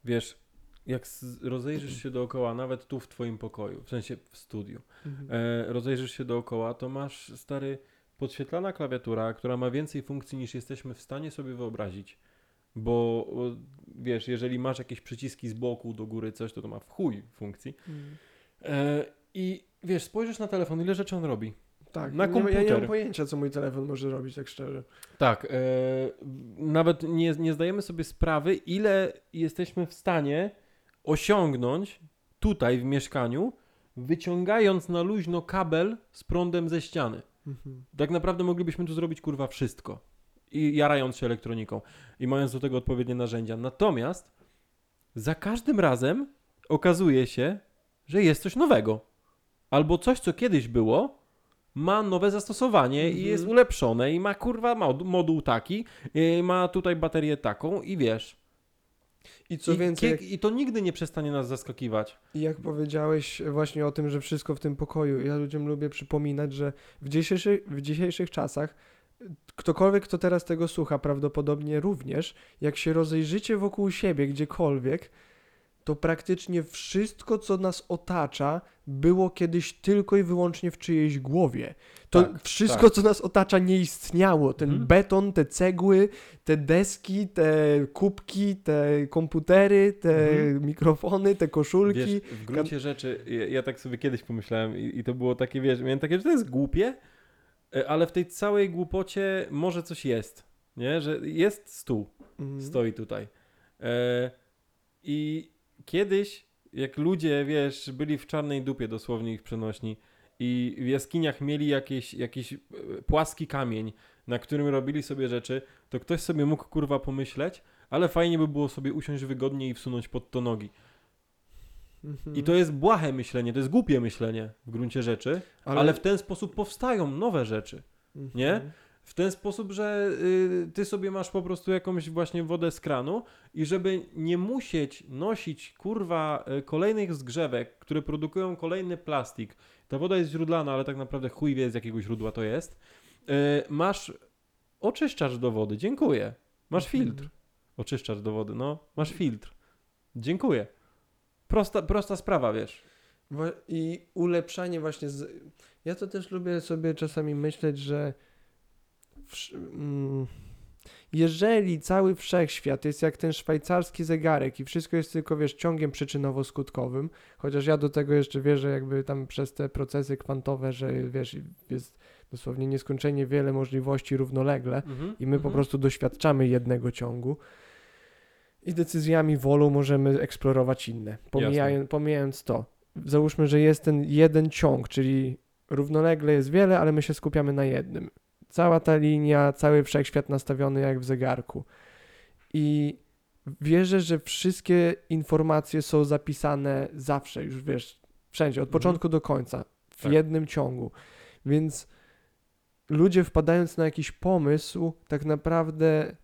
wiesz, jak rozejrzysz się dookoła, nawet tu w twoim pokoju, w sensie w studiu, Mhm. e, rozejrzysz się dookoła, to masz stary podświetlana klawiatura, która ma więcej funkcji niż jesteśmy w stanie sobie wyobrazić. Bo wiesz, jeżeli masz jakieś przyciski z boku, do góry, coś, to to ma w chuj funkcji. Mhm. E, I wiesz, spojrzysz na telefon, ile rzeczy on robi. Tak, na nie, ma- Ja nie komputer. mam pojęcia, co mój telefon może robić, tak szczerze. Tak, e, nawet nie, nie zdajemy sobie sprawy, ile jesteśmy w stanie osiągnąć tutaj w mieszkaniu, wyciągając na luźno kabel z prądem ze ściany. Mhm. Tak naprawdę moglibyśmy tu zrobić kurwa wszystko. I jarając się elektroniką i mając do tego odpowiednie narzędzia. Natomiast za każdym razem okazuje się, że jest coś nowego. Albo coś, co kiedyś było, ma nowe zastosowanie i Mhm. jest ulepszone i ma kurwa mod, moduł taki, i ma tutaj baterię taką i wiesz. I co I, więcej, jak, I to nigdy nie przestanie nas zaskakiwać. i jak powiedziałeś właśnie o tym, że wszystko w tym pokoju, ja ludziom lubię przypominać, że w dzisiejszych, w dzisiejszych czasach ktokolwiek, kto teraz tego słucha, prawdopodobnie również, jak się rozejrzycie wokół siebie gdziekolwiek, to praktycznie wszystko, co nas otacza, było kiedyś tylko i wyłącznie w czyjejś głowie. To Tak, wszystko, tak. co nas otacza, nie istniało. Ten Mhm. beton, te cegły, te deski, te kubki, te komputery, te Mhm. mikrofony, te koszulki. Wiesz, w gruncie rzeczy, ja, ja tak sobie kiedyś pomyślałem i, i to było takie, wiesz, miałem takie, że to jest głupie, e, ale w tej całej głupocie może coś jest, nie? Że jest stół, Mhm. stoi tutaj. E, I kiedyś, jak ludzie, wiesz, byli w czarnej dupie dosłownie ich przenośni i w jaskiniach mieli jakieś, jakiś e, płaski kamień, na którym robili sobie rzeczy, to ktoś sobie mógł kurwa pomyśleć, ale fajnie by było sobie usiąść wygodnie i wsunąć pod to nogi. Mhm. I to jest błahe myślenie, to jest głupie myślenie w gruncie rzeczy, ale, w ten sposób powstają nowe rzeczy. Mhm. nie? W ten sposób, że y, ty sobie masz po prostu jakąś właśnie wodę z kranu i żeby nie musieć nosić kurwa y, kolejnych zgrzewek, które produkują kolejny plastik. Ta woda jest źródlana, ale tak naprawdę chuj wie z jakiego źródła to jest. Y, masz oczyszczacz do wody, dziękuję. Masz Mhm. filtr. Oczyszczacz do wody, no, masz filtr. Dziękuję. Prosta, prosta sprawa, wiesz. I ulepszanie właśnie z... Ja to też lubię sobie czasami myśleć, że jeżeli cały wszechświat jest jak ten szwajcarski zegarek i wszystko jest tylko, wiesz, ciągiem przyczynowo-skutkowym, chociaż ja do tego jeszcze wierzę jakby tam przez te procesy kwantowe, że wiesz, jest dosłownie nieskończenie wiele możliwości równolegle, Mhm, i my po mhm. prostu doświadczamy jednego ciągu i decyzjami wolą możemy eksplorować inne. Pomijając, pomijając to, załóżmy, że jest ten jeden ciąg, czyli równolegle jest wiele, ale my się skupiamy na jednym. Cała ta linia, cały wszechświat nastawiony jak w zegarku. I wierzę, że wszystkie informacje są zapisane zawsze, już wiesz, wszędzie, od Mhm. początku do końca, w Tak. jednym ciągu. Więc ludzie wpadając na jakiś pomysł, tak naprawdę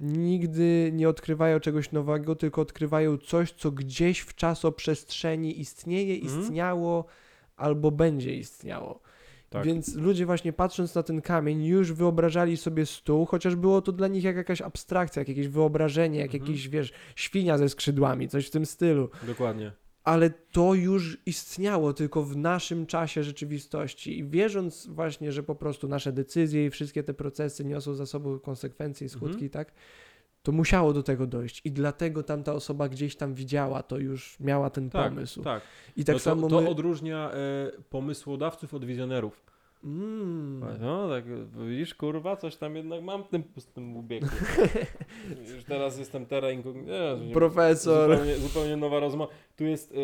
nigdy nie odkrywają czegoś nowego, tylko odkrywają coś, co gdzieś w czasoprzestrzeni istnieje, Mhm. istniało albo będzie istniało. Tak. Więc ludzie właśnie patrząc na ten kamień już wyobrażali sobie stół, chociaż było to dla nich jak jakaś abstrakcja, jak jakieś wyobrażenie, jak Mhm. jakiś, wiesz, świnia ze skrzydłami, coś w tym stylu. Dokładnie. Ale to już istniało tylko w naszym czasie rzeczywistości i wierząc właśnie, że po prostu nasze decyzje i wszystkie te procesy niosą za sobą konsekwencje i skutki, Mhm. tak? To musiało do tego dojść i dlatego tamta osoba gdzieś tam widziała to już, miała ten Tak, pomysł. tak. I tak no to, samo to my... odróżnia e, pomysłodawców od wizjonerów. Mm. No tak, widzisz, kurwa, coś tam jednak mam w tym pustym. Już teraz jestem teraz inkognito. Nie, Profesor. Zupełnie, zupełnie nowa rozmowa. Tu jest e,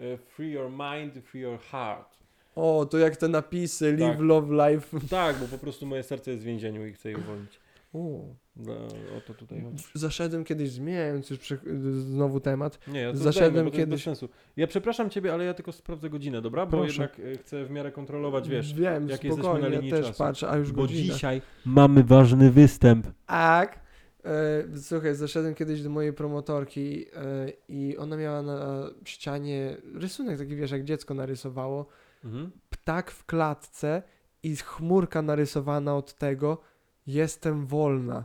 e, free your mind, free your heart. O, to jak te napisy, live, Tak. love, life. Tak, bo po prostu moje serce jest w więzieniu i chcę je uwolnić. O. No, o to tutaj chodzi. Zaszedłem kiedyś, zmieniając już prze- znowu temat. Nie, ja to Zaszedłem jest kiedyś- sensu. Ja przepraszam ciebie, ale ja tylko sprawdzę godzinę, dobra? Bo Proszę. jednak e, chcę w miarę kontrolować, wiesz. Wiem, jak jesteśmy na spokojnie, ja linii też czasu. patrzę, a już Bo godzina. dzisiaj mamy ważny występ. Tak. E, słuchaj, zaszedłem kiedyś do mojej promotorki e, i ona miała na ścianie rysunek taki, wiesz, jak dziecko narysowało. Mhm. Ptak w klatce i chmurka narysowana od tego. Jestem wolna.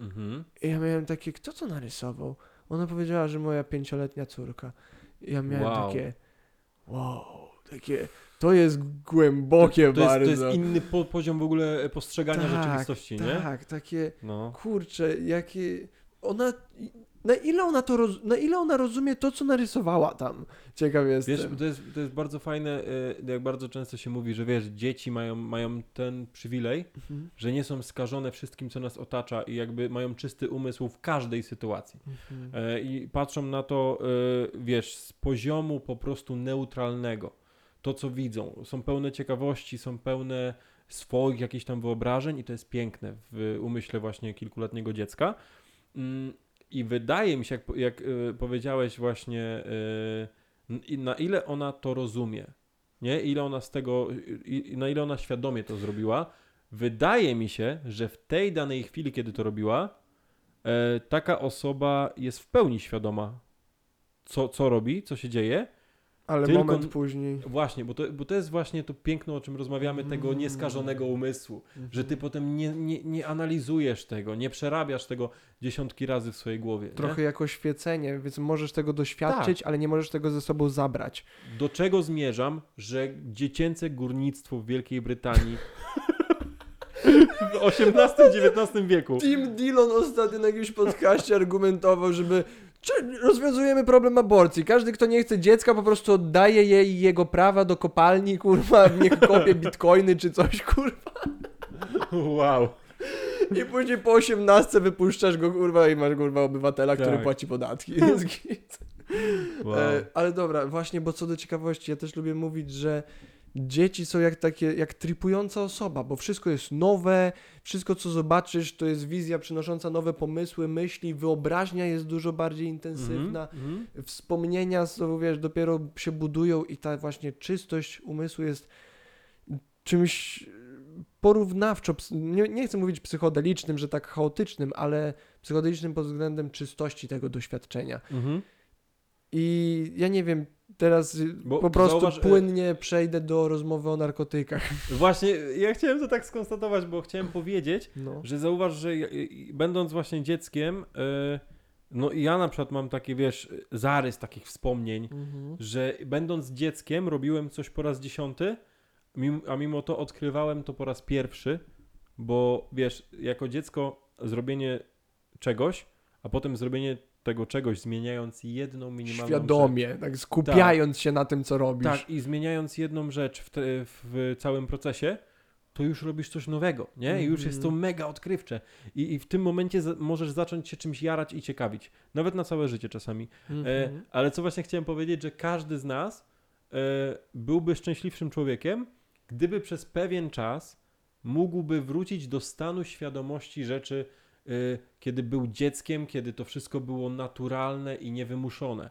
Mhm. I ja miałem takie, kto to narysował? Ona powiedziała, że moja pięcioletnia córka. I ja miałem Wow. takie, wow, takie, to jest głębokie To jest, bardzo. to jest inny po, poziom w ogóle postrzegania Tak, rzeczywistości, nie? Tak, takie, No. kurczę, jakie, ona, na ile ona to, roz, na ile ona rozumie to, co narysowała tam? Ciekaw jestem. Wiesz, to jest, to jest bardzo fajne, y, jak bardzo często się mówi, że wiesz, dzieci mają, mają ten przywilej, Mhm, że nie są skażone wszystkim, co nas otacza i jakby mają czysty umysł w każdej sytuacji. mhm. E, I patrzą na to, e, wiesz, z poziomu po prostu neutralnego. To, co widzą. Są pełne ciekawości, są pełne swoich jakichś tam wyobrażeń i to jest piękne w umyśle właśnie kilkuletniego dziecka. I wydaje mi się, jak, jak e, powiedziałeś właśnie, i na ile ona to rozumie, nie? Ile ona z tego, na ile ona świadomie to zrobiła, wydaje mi się, że w tej danej chwili, kiedy to robiła, e, taka osoba jest w pełni świadoma, co, co robi, co się dzieje. Ale tylko- moment później. Właśnie, bo to, bo to jest właśnie to piękno, o czym rozmawiamy, tego Mm. nieskażonego umysłu, że ty Mhm. potem nie, nie, nie analizujesz tego, nie przerabiasz tego dziesiątki razy w swojej głowie. Trochę jako oświecenie, więc możesz tego doświadczyć, Tak. ale nie możesz tego ze sobą zabrać. Nie? Do czego zmierzam, że dziecięce górnictwo w Wielkiej Brytanii w XVIII-XIX wieku Tim Dillon ostatnio na jakimś podcaście argumentował, żeby czy rozwiązujemy problem aborcji. Każdy, kto nie chce dziecka, po prostu oddaje jej jego prawa do kopalni, kurwa, niech kopie bitcoiny czy coś, kurwa. Wow. I później po 18 wypuszczasz go, kurwa, i masz, kurwa, obywatela, który Tak. płaci podatki. Jest git. wow. E, ale dobra, właśnie, bo co do ciekawości, ja też lubię mówić, że dzieci są jak takie, jak tripująca osoba, bo wszystko jest nowe, wszystko co zobaczysz to jest wizja przynosząca nowe pomysły, myśli, wyobraźnia jest dużo bardziej intensywna, Mhm, mhm. wspomnienia są, wiesz, dopiero się budują i ta właśnie czystość umysłu jest czymś porównawczo, nie, nie chcę mówić psychodelicznym, że tak chaotycznym, ale psychodelicznym pod względem czystości tego doświadczenia. Mhm. I ja nie wiem, teraz y, Bo po prostu zauważ, płynnie przejdę do rozmowy o narkotykach. Właśnie, ja chciałem to tak skonstatować, bo chciałem powiedzieć, No. że zauważ, że będąc właśnie dzieckiem, e, no i ja na przykład mam takie, wiesz, zarys takich wspomnień, Mhm. że będąc dzieckiem robiłem coś po raz dziesiąty, a mimo to odkrywałem to po raz pierwszy, bo wiesz, jako dziecko zrobienie czegoś, a potem zrobienie tego czegoś, zmieniając jedną minimalną rzecz. Świadomie, tak skupiając się na tym, co robisz. Tak, i zmieniając jedną rzecz w, te, w całym procesie, to już robisz coś nowego, nie? I już jest to Mhm. mega odkrywcze. I, i w tym momencie za, możesz zacząć się czymś jarać i ciekawić. Nawet na całe życie czasami. E, Mhm. ale co właśnie chciałem powiedzieć, że każdy z nas e, byłby szczęśliwszym człowiekiem, gdyby przez pewien czas mógłby wrócić do stanu świadomości rzeczy, kiedy był dzieckiem, kiedy to wszystko było naturalne i niewymuszone.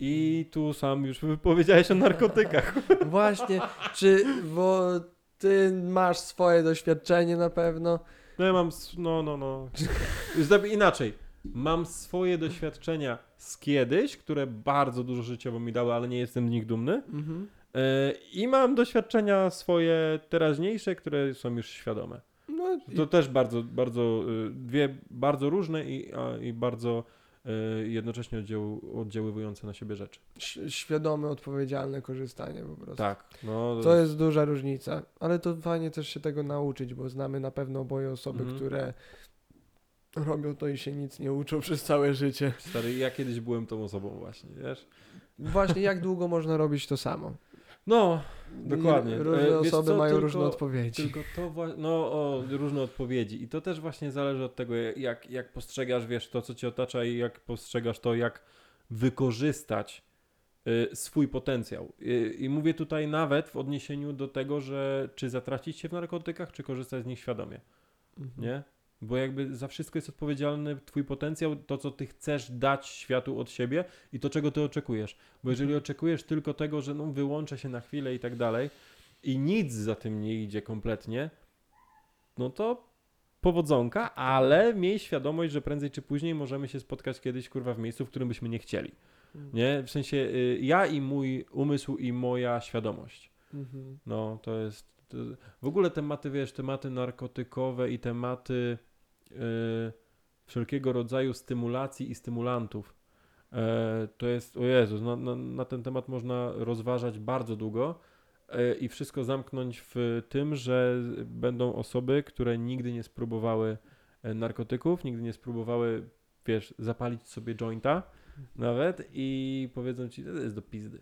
I tu sam już powiedziałeś o narkotykach. Właśnie, czy, bo ty masz swoje doświadczenie na pewno. No ja mam, no, no, no. Zdabi- Inaczej. Mam swoje doświadczenia z kiedyś, które bardzo dużo życiowo mi dały, ale nie jestem z nich dumny. Mhm. E, I mam doświadczenia swoje teraźniejsze, które są już świadome. No, To też bardzo, bardzo, y, dwie bardzo różne i, i bardzo y, jednocześnie oddział, oddziaływujące na siebie rzeczy. świadome, odpowiedzialne korzystanie po prostu. Tak. No, To jest duża różnica, ale to fajnie też się tego nauczyć, bo znamy na pewno oboje osoby, Mhm. które robią to i się nic nie uczą przez całe życie. Stary, ja kiedyś byłem tą osobą właśnie, wiesz? Właśnie jak długo można robić to samo? No, Dokładnie. Różne E, wiesz osoby co, mają tylko- różne odpowiedzi. tylko to no o, różne odpowiedzi i to też właśnie zależy od tego, jak, jak postrzegasz, wiesz, to, co cię otacza i jak postrzegasz to, jak wykorzystać y, swój potencjał. Y, I mówię tutaj nawet w odniesieniu do tego, że czy zatracić się w narkotykach, czy korzystać z nich świadomie. Mhm. nie? Bo jakby za wszystko jest odpowiedzialny twój potencjał, to co ty chcesz dać światu od siebie i to czego ty oczekujesz. Bo jeżeli oczekujesz tylko tego, że no wyłączę się na chwilę i tak dalej i nic za tym nie idzie kompletnie, no to powodzonka, ale miej świadomość, że prędzej czy później możemy się spotkać kiedyś kurwa w miejscu, w którym byśmy nie chcieli. Nie? W sensie y, ja i mój umysł i moja świadomość. Mhm. No, to jest. To, w ogóle tematy, wiesz, tematy narkotykowe i tematy wszelkiego rodzaju stymulacji i stymulantów. E, to jest, o Jezus, na, na, na ten temat można rozważać bardzo długo e, i wszystko zamknąć w tym, że będą osoby, które nigdy nie spróbowały e, narkotyków, nigdy nie spróbowały, wiesz, zapalić sobie jointa nawet i powiedzą ci, to jest do pizdy.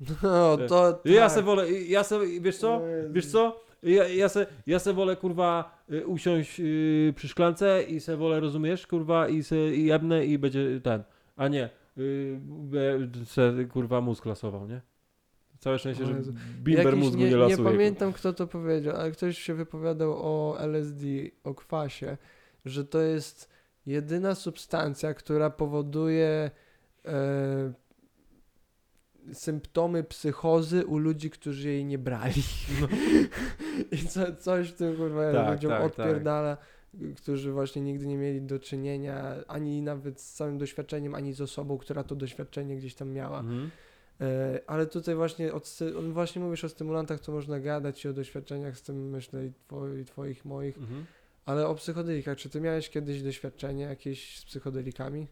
No to Ja tak. se wolę, ja se, wiesz co? Wiesz co? Ja, ja, se, ja se wolę, kurwa, y, usiąść y, przy szklance i se wolę, rozumiesz, kurwa, i se i jebnę i będzie ten. A nie, y, be- se, kurwa, mózg lasował, nie? Całe szczęście, że bimber Jakiś mózgu nie, nie, nie lasuje. pamiętam kto to powiedział, ale ktoś się wypowiadał o LSD, o kwasie, że to jest jedyna substancja, która powoduje e, symptomy psychozy u ludzi, którzy jej nie brali. I co, coś w tym kurwa Tak, ludziom tak, odpierdala, którzy właśnie nigdy nie mieli do czynienia ani nawet z całym doświadczeniem, ani z osobą, która to doświadczenie gdzieś tam miała. E, Ale tutaj właśnie, od, właśnie mówisz o stymulantach, to można gadać i o doświadczeniach z tym, myślę, i, two, i twoich, moich, Mhm. ale o psychodelikach. Czy ty miałeś kiedyś doświadczenie jakieś z psychodelikami?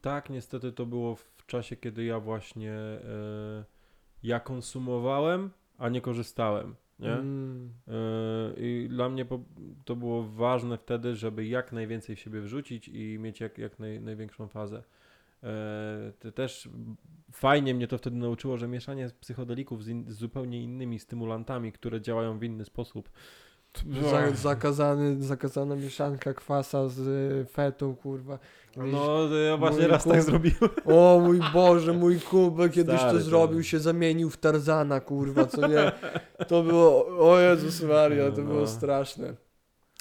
Tak, niestety to było w czasie, kiedy ja właśnie e, ja konsumowałem, a nie korzystałem, nie? Mm. Yy, I dla mnie po, to było ważne wtedy, żeby jak najwięcej w siebie wrzucić i mieć jak, jak naj, największą fazę. To też fajnie mnie to wtedy nauczyło, że mieszanie psychodelików z, in, z zupełnie innymi stymulantami, które działają w inny sposób. Za, zakazany, zakazana mieszanka kwasa z y, fetą, kurwa. Kiedyś- No, to ja właśnie raz tak kum- zrobiłem. O mój Boże, mój kubek kiedyś Stary, to zrobił, się zamienił w Tarzana, kurwa, co nie? To było, o Jezus Maria, to No. było straszne.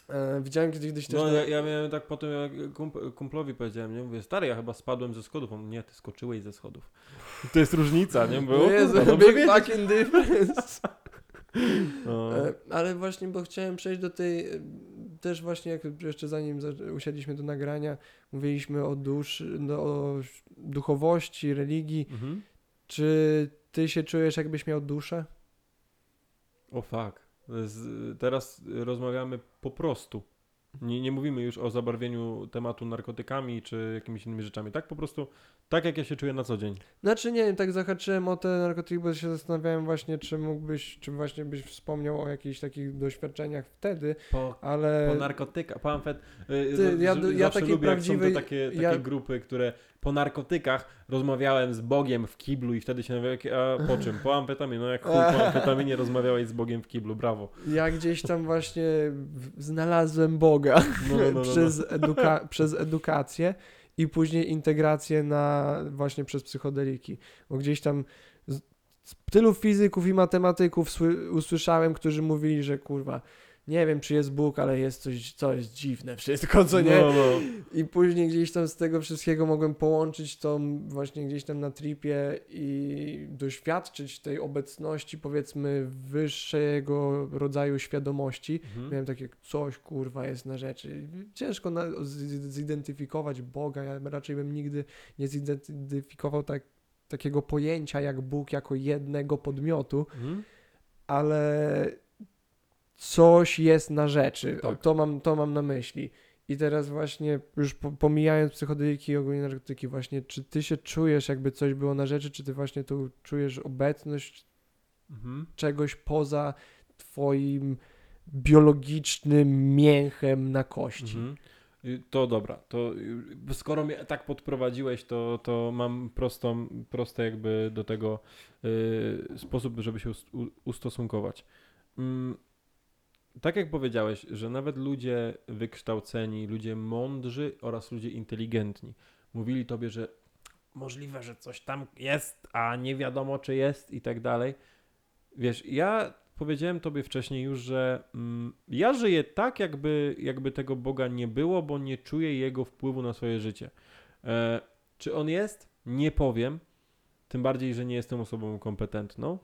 E, widziałem kiedyś, kiedyś też... No, ja, ja miałem tak potem, jak kump- kumplowi powiedziałem, nie? Mówię, stary, ja chyba spadłem ze schodów. On, nie, ty skoczyłeś ze schodów. To jest różnica, nie? Było, O Jezu, kurwa, dobrze big fucking difference. No. E, Ale właśnie, bo chciałem przejść do tej, e, też właśnie jak jeszcze zanim za- usiedliśmy do nagrania, mówiliśmy o dusz, no, o duchowości, religii. Mhm. Czy ty się czujesz jakbyś miał duszę? O. Z, teraz rozmawiamy po prostu. Nie, nie mówimy już o zabarwieniu tematu narkotykami czy jakimiś innymi rzeczami. Tak po prostu, tak jak ja się czuję na co dzień. Znaczy nie wiem, tak zahaczyłem o te narkotyki, bo się zastanawiałem właśnie, czy mógłbyś, czy właśnie byś wspomniał o jakichś takich doświadczeniach wtedy, Po, ale... po narkotykach, po amfet... y, Ty, ja- z- ja zawsze takiej lubię, to takie, takie ja- grupy, które po narkotykach rozmawiałem z Bogiem w kiblu i wtedy się nawijał, a po czym? Po amfetaminie. No jak chuj po amfetaminie rozmawiałeś z Bogiem w kiblu, brawo. Ja gdzieś tam właśnie znalazłem Boga No, no, no, no, no. przez, eduka- przez edukację i później integrację na właśnie przez psychodeliki. Bo gdzieś tam tylu fizyków i matematyków sły- usłyszałem, którzy mówili, że kurwa, nie wiem czy jest Bóg, ale jest coś, co jest dziwne wszystko, co nie? No, no. I później gdzieś tam z tego wszystkiego mogłem połączyć to właśnie gdzieś tam na tripie i doświadczyć tej obecności powiedzmy wyższego rodzaju świadomości. Mhm. Miałem takie coś kurwa jest na rzeczy. Ciężko na, zidentyfikować Boga. Ja raczej bym nigdy nie zidentyfikował tak takiego pojęcia jak Bóg jako jednego podmiotu, Mhm. ale coś jest na rzeczy. Tak. To, mam, to mam na myśli. I teraz właśnie, już po- pomijając psychodeliki i ogólnie narkotyki, właśnie, czy ty się czujesz, jakby coś było na rzeczy, czy ty właśnie tu czujesz obecność Mhm. czegoś poza twoim biologicznym mięchem na kości? Mhm. Y, To dobra, to y, skoro mnie tak podprowadziłeś, to, to mam prostą, prosty jakby do tego y, sposób, żeby się ustosunkować. Mm, tak jak powiedziałeś, że nawet ludzie wykształceni, ludzie mądrzy oraz ludzie inteligentni mówili tobie, że możliwe, że coś tam jest, a nie wiadomo czy jest i tak dalej. Wiesz, ja powiedziałem tobie wcześniej już, że mm, ja żyję tak, jakby, jakby tego Boga nie było, bo nie czuję Jego wpływu na swoje życie. E, czy On jest? Nie powiem. Tym bardziej, że nie jestem osobą kompetentną.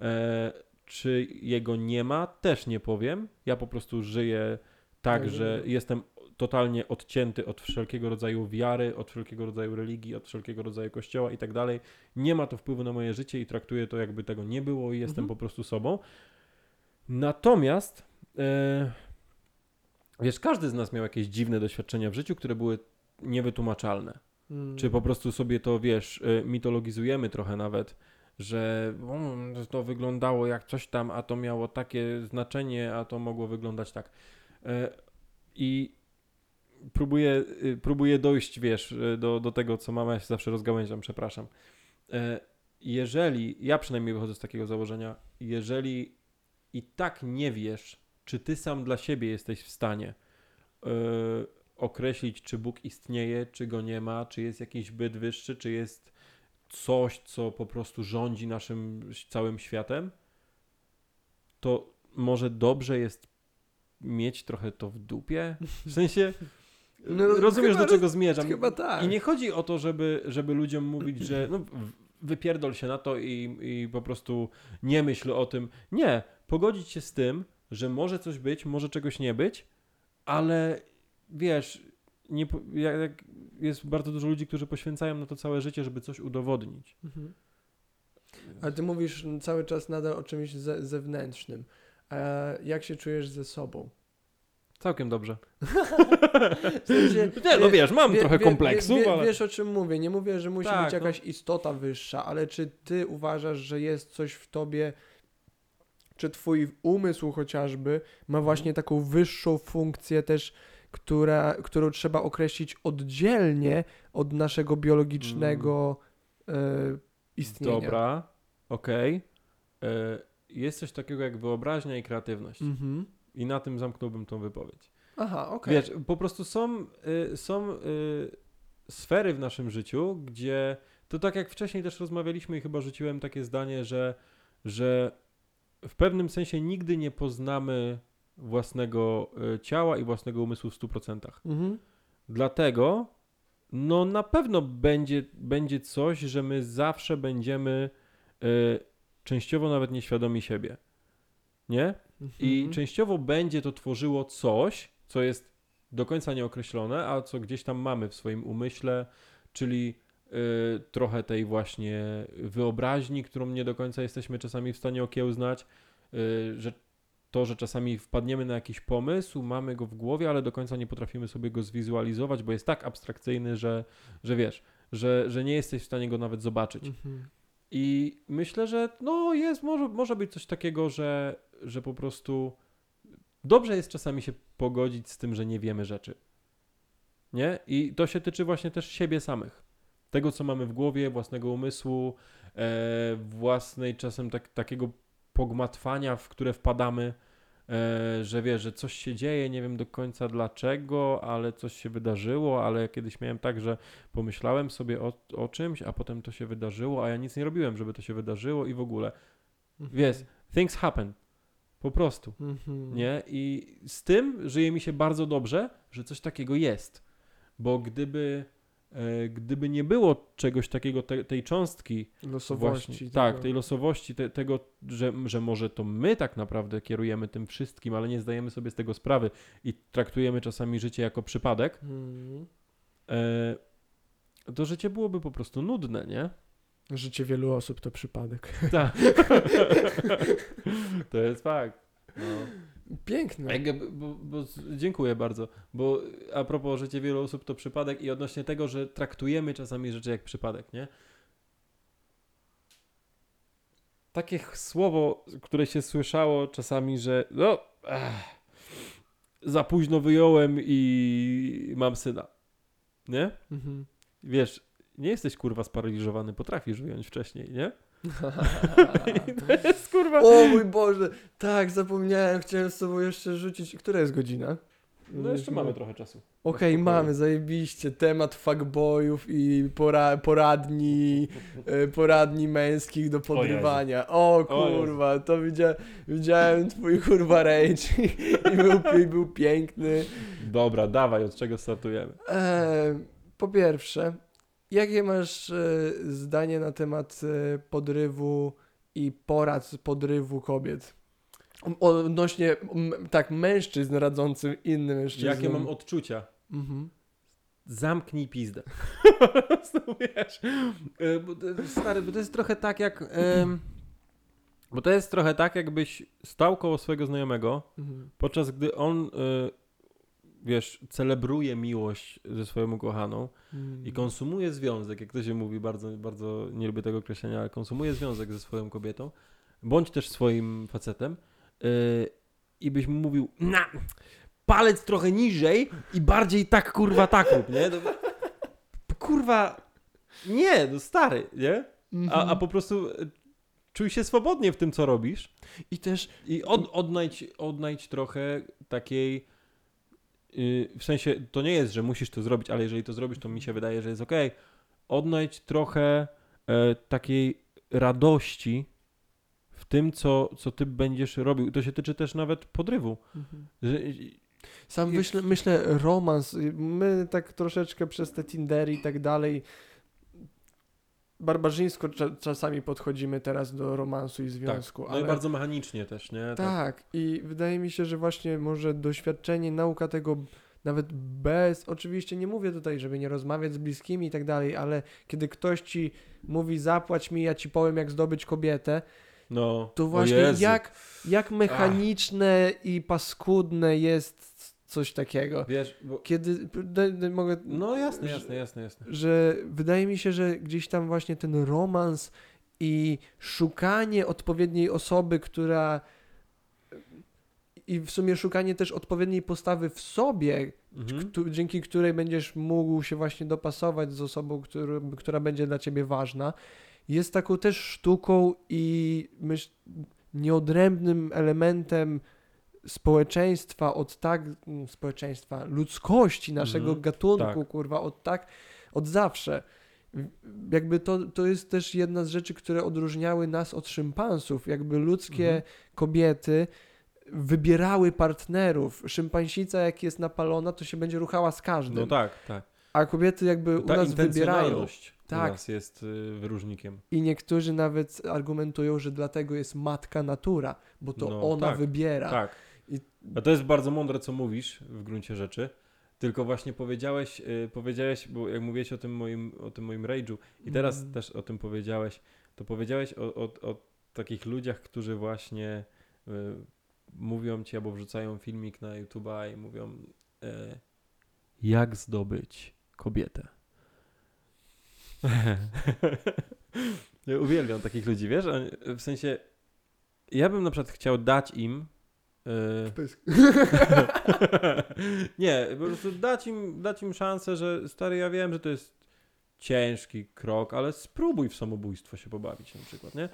E, czy Jego nie ma? Też nie powiem. Ja po prostu żyję tak, Ja że jestem totalnie odcięty od wszelkiego rodzaju wiary, od wszelkiego rodzaju religii, od wszelkiego rodzaju kościoła i tak dalej. Nie ma to wpływu na moje życie i traktuję to, jakby tego nie było i jestem Mhm. po prostu sobą. Natomiast, e, wiesz, każdy z nas miał jakieś dziwne doświadczenia w życiu, które były niewytłumaczalne. Mm. Czy po prostu sobie to, wiesz, e, mitologizujemy trochę nawet, że to wyglądało jak coś tam, a to miało takie znaczenie, a to mogło wyglądać tak. E, I próbuję, y, próbuję dojść, wiesz, e, do, do tego, co mama, ja się zawsze rozgałęziam, przepraszam. E, Jeżeli, ja przynajmniej wychodzę z takiego założenia, jeżeli i tak nie wiesz, czy ty sam dla siebie jesteś w stanie e, określić, czy Bóg istnieje, czy go nie ma, czy jest jakiś byt wyższy, czy jest coś, co po prostu rządzi naszym całym światem, to może dobrze jest mieć trochę to w dupie? W sensie, No, rozumiesz, chyba do czego zmierzam. Chyba tak. I nie chodzi o to, żeby, żeby ludziom mówić, że no, wypierdol się na to i, i po prostu nie myśl o tym. Nie, pogodzić się z tym, że może coś być, może czegoś nie być, ale wiesz, nie, jak, jak jest bardzo dużo ludzi, którzy poświęcają na to całe życie, żeby coś udowodnić. Mhm. Ale ty mówisz cały czas nadal o czymś ze, zewnętrznym. A jak się czujesz ze sobą? Całkiem dobrze. W sensie, Nie, no wie- wiesz, mam wie- trochę wie- kompleksów, wie, wie, ale... Wiesz o czym mówię. Nie mówię, że musi Tak, być no. jakaś istota wyższa, ale czy ty uważasz, że jest coś w tobie, czy twój umysł chociażby ma właśnie taką wyższą funkcję też, która, którą trzeba określić oddzielnie od naszego biologicznego e, istnienia. Dobra, okej. E, Jest coś takiego jak wyobraźnia i kreatywność. Mhm. I na tym zamknąłbym tą wypowiedź. Aha, okej. Wiesz, po prostu są, y, są y, sfery w naszym życiu, gdzie to tak jak wcześniej też rozmawialiśmy i chyba rzuciłem takie zdanie, że, że w pewnym sensie nigdy nie poznamy własnego y, ciała i własnego umysłu w 100%. Mhm. Dlatego no na pewno będzie, będzie coś, że my zawsze będziemy y, częściowo nawet nieświadomi siebie. Nie? I Mhm. częściowo będzie to tworzyło coś, co jest do końca nieokreślone, a co gdzieś tam mamy w swoim umyśle, czyli y, trochę tej właśnie wyobraźni, którą nie do końca jesteśmy czasami w stanie okiełznać, y, że to, że czasami wpadniemy na jakiś pomysł, mamy go w głowie, ale do końca nie potrafimy sobie go zwizualizować, bo jest tak abstrakcyjny, że, że wiesz, że, że nie jesteś w stanie go nawet zobaczyć. Mhm. I myślę, że no jest, może, może być coś takiego, że, że po prostu dobrze jest czasami się pogodzić z tym, że nie wiemy rzeczy. Nie? I to się tyczy właśnie też siebie samych. Tego, co mamy w głowie, własnego umysłu, e, własnej czasem tak, takiego pogmatwania, w które wpadamy, e, że wiesz, że coś się dzieje, nie wiem do końca dlaczego, ale coś się wydarzyło, ale kiedyś miałem tak, że pomyślałem sobie o, o czymś, a potem to się wydarzyło, a ja nic nie robiłem, żeby to się wydarzyło i w ogóle. Mhm. Wiesz, things happen. Po prostu. Mhm. Nie? I z tym żyje mi się bardzo dobrze, że coś takiego jest. Bo gdyby, gdyby nie było czegoś takiego, te, tej cząstki, Losowości. właśnie, tego. tak, tej losowości, te, tego, że, że może to my tak naprawdę kierujemy tym wszystkim, ale nie zdajemy sobie z tego sprawy i traktujemy czasami życie jako przypadek, e, to życie byłoby po prostu nudne, nie? Życie wielu osób to przypadek. Tak. to jest fakt. No. Piękne. Bo, bo, dziękuję bardzo, bo a propos życie wielu osób to przypadek i odnośnie tego, że traktujemy czasami rzeczy jak przypadek, nie? Takie słowo, które się słyszało czasami, że no, ech, za późno wyjąłem i mam syna, nie? Mhm. Wiesz, nie jesteś kurwa sparaliżowany, potrafisz wyjąć wcześniej, nie? To jest kurwa... o mój Boże, tak, zapomniałem, chciałem z tobą jeszcze rzucić. Która jest godzina? No jeszcze mamy trochę czasu. Okej, mamy, zajebiście. Temat fuckboyów i pora, poradni, e, poradni męskich do podrywania. O O Jezu. kurwa, to widzia, widziałem twój kurwa rage i, i, był, i był piękny. Dobra, dawaj, od czego startujemy? E, po pierwsze, jakie masz e, zdanie na temat e, podrywu i porad z podrywu kobiet? Odnośnie, tak, mężczyzn radzącym innym mężczyznom. Jakie mam odczucia? Mhm. Zamknij pizdę. Prostu, wiesz, to, stary, bo to jest trochę tak jak... bo to jest trochę tak, jakbyś stał koło swojego znajomego, Mhm. podczas gdy on, e, wiesz, celebruje miłość ze swoją ukochaną i konsumuje związek, jak to się mówi, bardzo, bardzo nie lubię tego określenia, ale konsumuje związek ze swoją kobietą, bądź też swoim facetem yy, i byś mu mówił, na, palec trochę niżej i bardziej tak, kurwa, tak rób, nie? No, kurwa, nie, no stary, nie? A, a Mhm. po prostu y, czuj się swobodnie w tym, co robisz I też i od, odnajdź, odnajdź trochę takiej. Yy, w sensie to nie jest, że musisz to zrobić, ale jeżeli to zrobisz, to mi się wydaje, że jest ok. Odnajdź trochę e, takiej radości w tym, co, co ty będziesz robił. To się tyczy też nawet podrywu. Że, sam myślę, myślę romans. My tak troszeczkę przez te Tindery i tak dalej barbarzyńsko cza, czasami podchodzimy teraz do romansu i związku. no ale... i bardzo mechanicznie też, nie? Tak, i wydaje mi się, że właśnie może doświadczenie, nauka tego nawet bez, oczywiście nie mówię tutaj, żeby nie rozmawiać z bliskimi i tak dalej, ale kiedy ktoś ci mówi zapłać mi, ja ci powiem jak zdobyć kobietę, No, to właśnie jak, jak mechaniczne i paskudne jest coś takiego. Wiesz, bo... Kiedy, mogę, No jasne, jasne, jasne, jasne. że wydaje mi się, że gdzieś tam właśnie ten romans i szukanie odpowiedniej osoby, która i w sumie szukanie też odpowiedniej postawy w sobie, Mhm. dzięki której będziesz mógł się właśnie dopasować z osobą, który, która będzie dla ciebie ważna, jest taką też sztuką i myśl, nieodrębnym elementem społeczeństwa od tak, mm, społeczeństwa, ludzkości, naszego Mhm, gatunku, tak. kurwa, od tak, od zawsze. Jakby to, to jest też jedna z rzeczy, które odróżniały nas od szympansów. Jakby ludzkie Mhm. kobiety wybierały partnerów. Szympansica, jak jest napalona, to się będzie ruchała z każdym. No tak, tak. A kobiety jakby u Ta nas wybierają. intencjonalność u Tak. nas jest y, wyróżnikiem. I niektórzy nawet argumentują, że dlatego jest matka natura, bo to No, ona tak, wybiera. Tak. I- A to jest bardzo mądre, co mówisz w gruncie rzeczy. Tylko właśnie powiedziałeś, y, powiedziałeś, bo jak mówiłeś o tym moim, o tym moim rage'u i teraz Mm. też o tym powiedziałeś, to powiedziałeś o, o, o takich ludziach, którzy właśnie y, mówią ci albo wrzucają filmik na YouTube'a i mówią y, jak zdobyć kobietę. ja uwielbiam takich ludzi, wiesz? W sensie ja bym na przykład chciał dać im. nie, po prostu dać im, dać im szansę, że stary, ja wiem, że to jest ciężki krok, ale spróbuj w samobójstwo się pobawić na przykład, nie?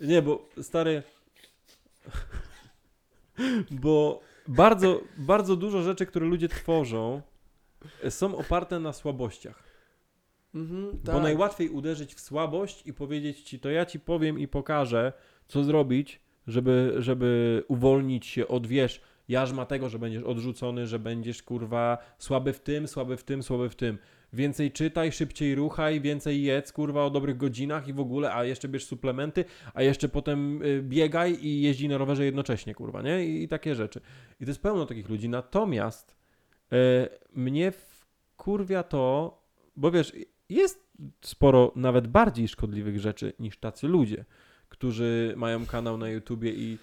nie, bo stary, bo bardzo, bardzo dużo rzeczy, które ludzie tworzą, są oparte na słabościach. Mhm, Bo tak. najłatwiej uderzyć w słabość i powiedzieć ci, to ja ci powiem i pokażę, co zrobić, żeby, żeby uwolnić się od, wiesz, jarzma tego, że będziesz odrzucony, że będziesz, kurwa, słaby w tym, słaby w tym, słaby w tym. Więcej czytaj, szybciej ruchaj, więcej jedz, kurwa, o dobrych godzinach i w ogóle, a jeszcze bierz suplementy, a jeszcze potem y, biegaj i jeździ na rowerze jednocześnie, kurwa, nie? I, i takie rzeczy. I to jest pełno takich ludzi. Natomiast y, mnie wkurwia to, bo wiesz, jest sporo nawet bardziej szkodliwych rzeczy niż tacy ludzie, którzy mają kanał na YouTubie i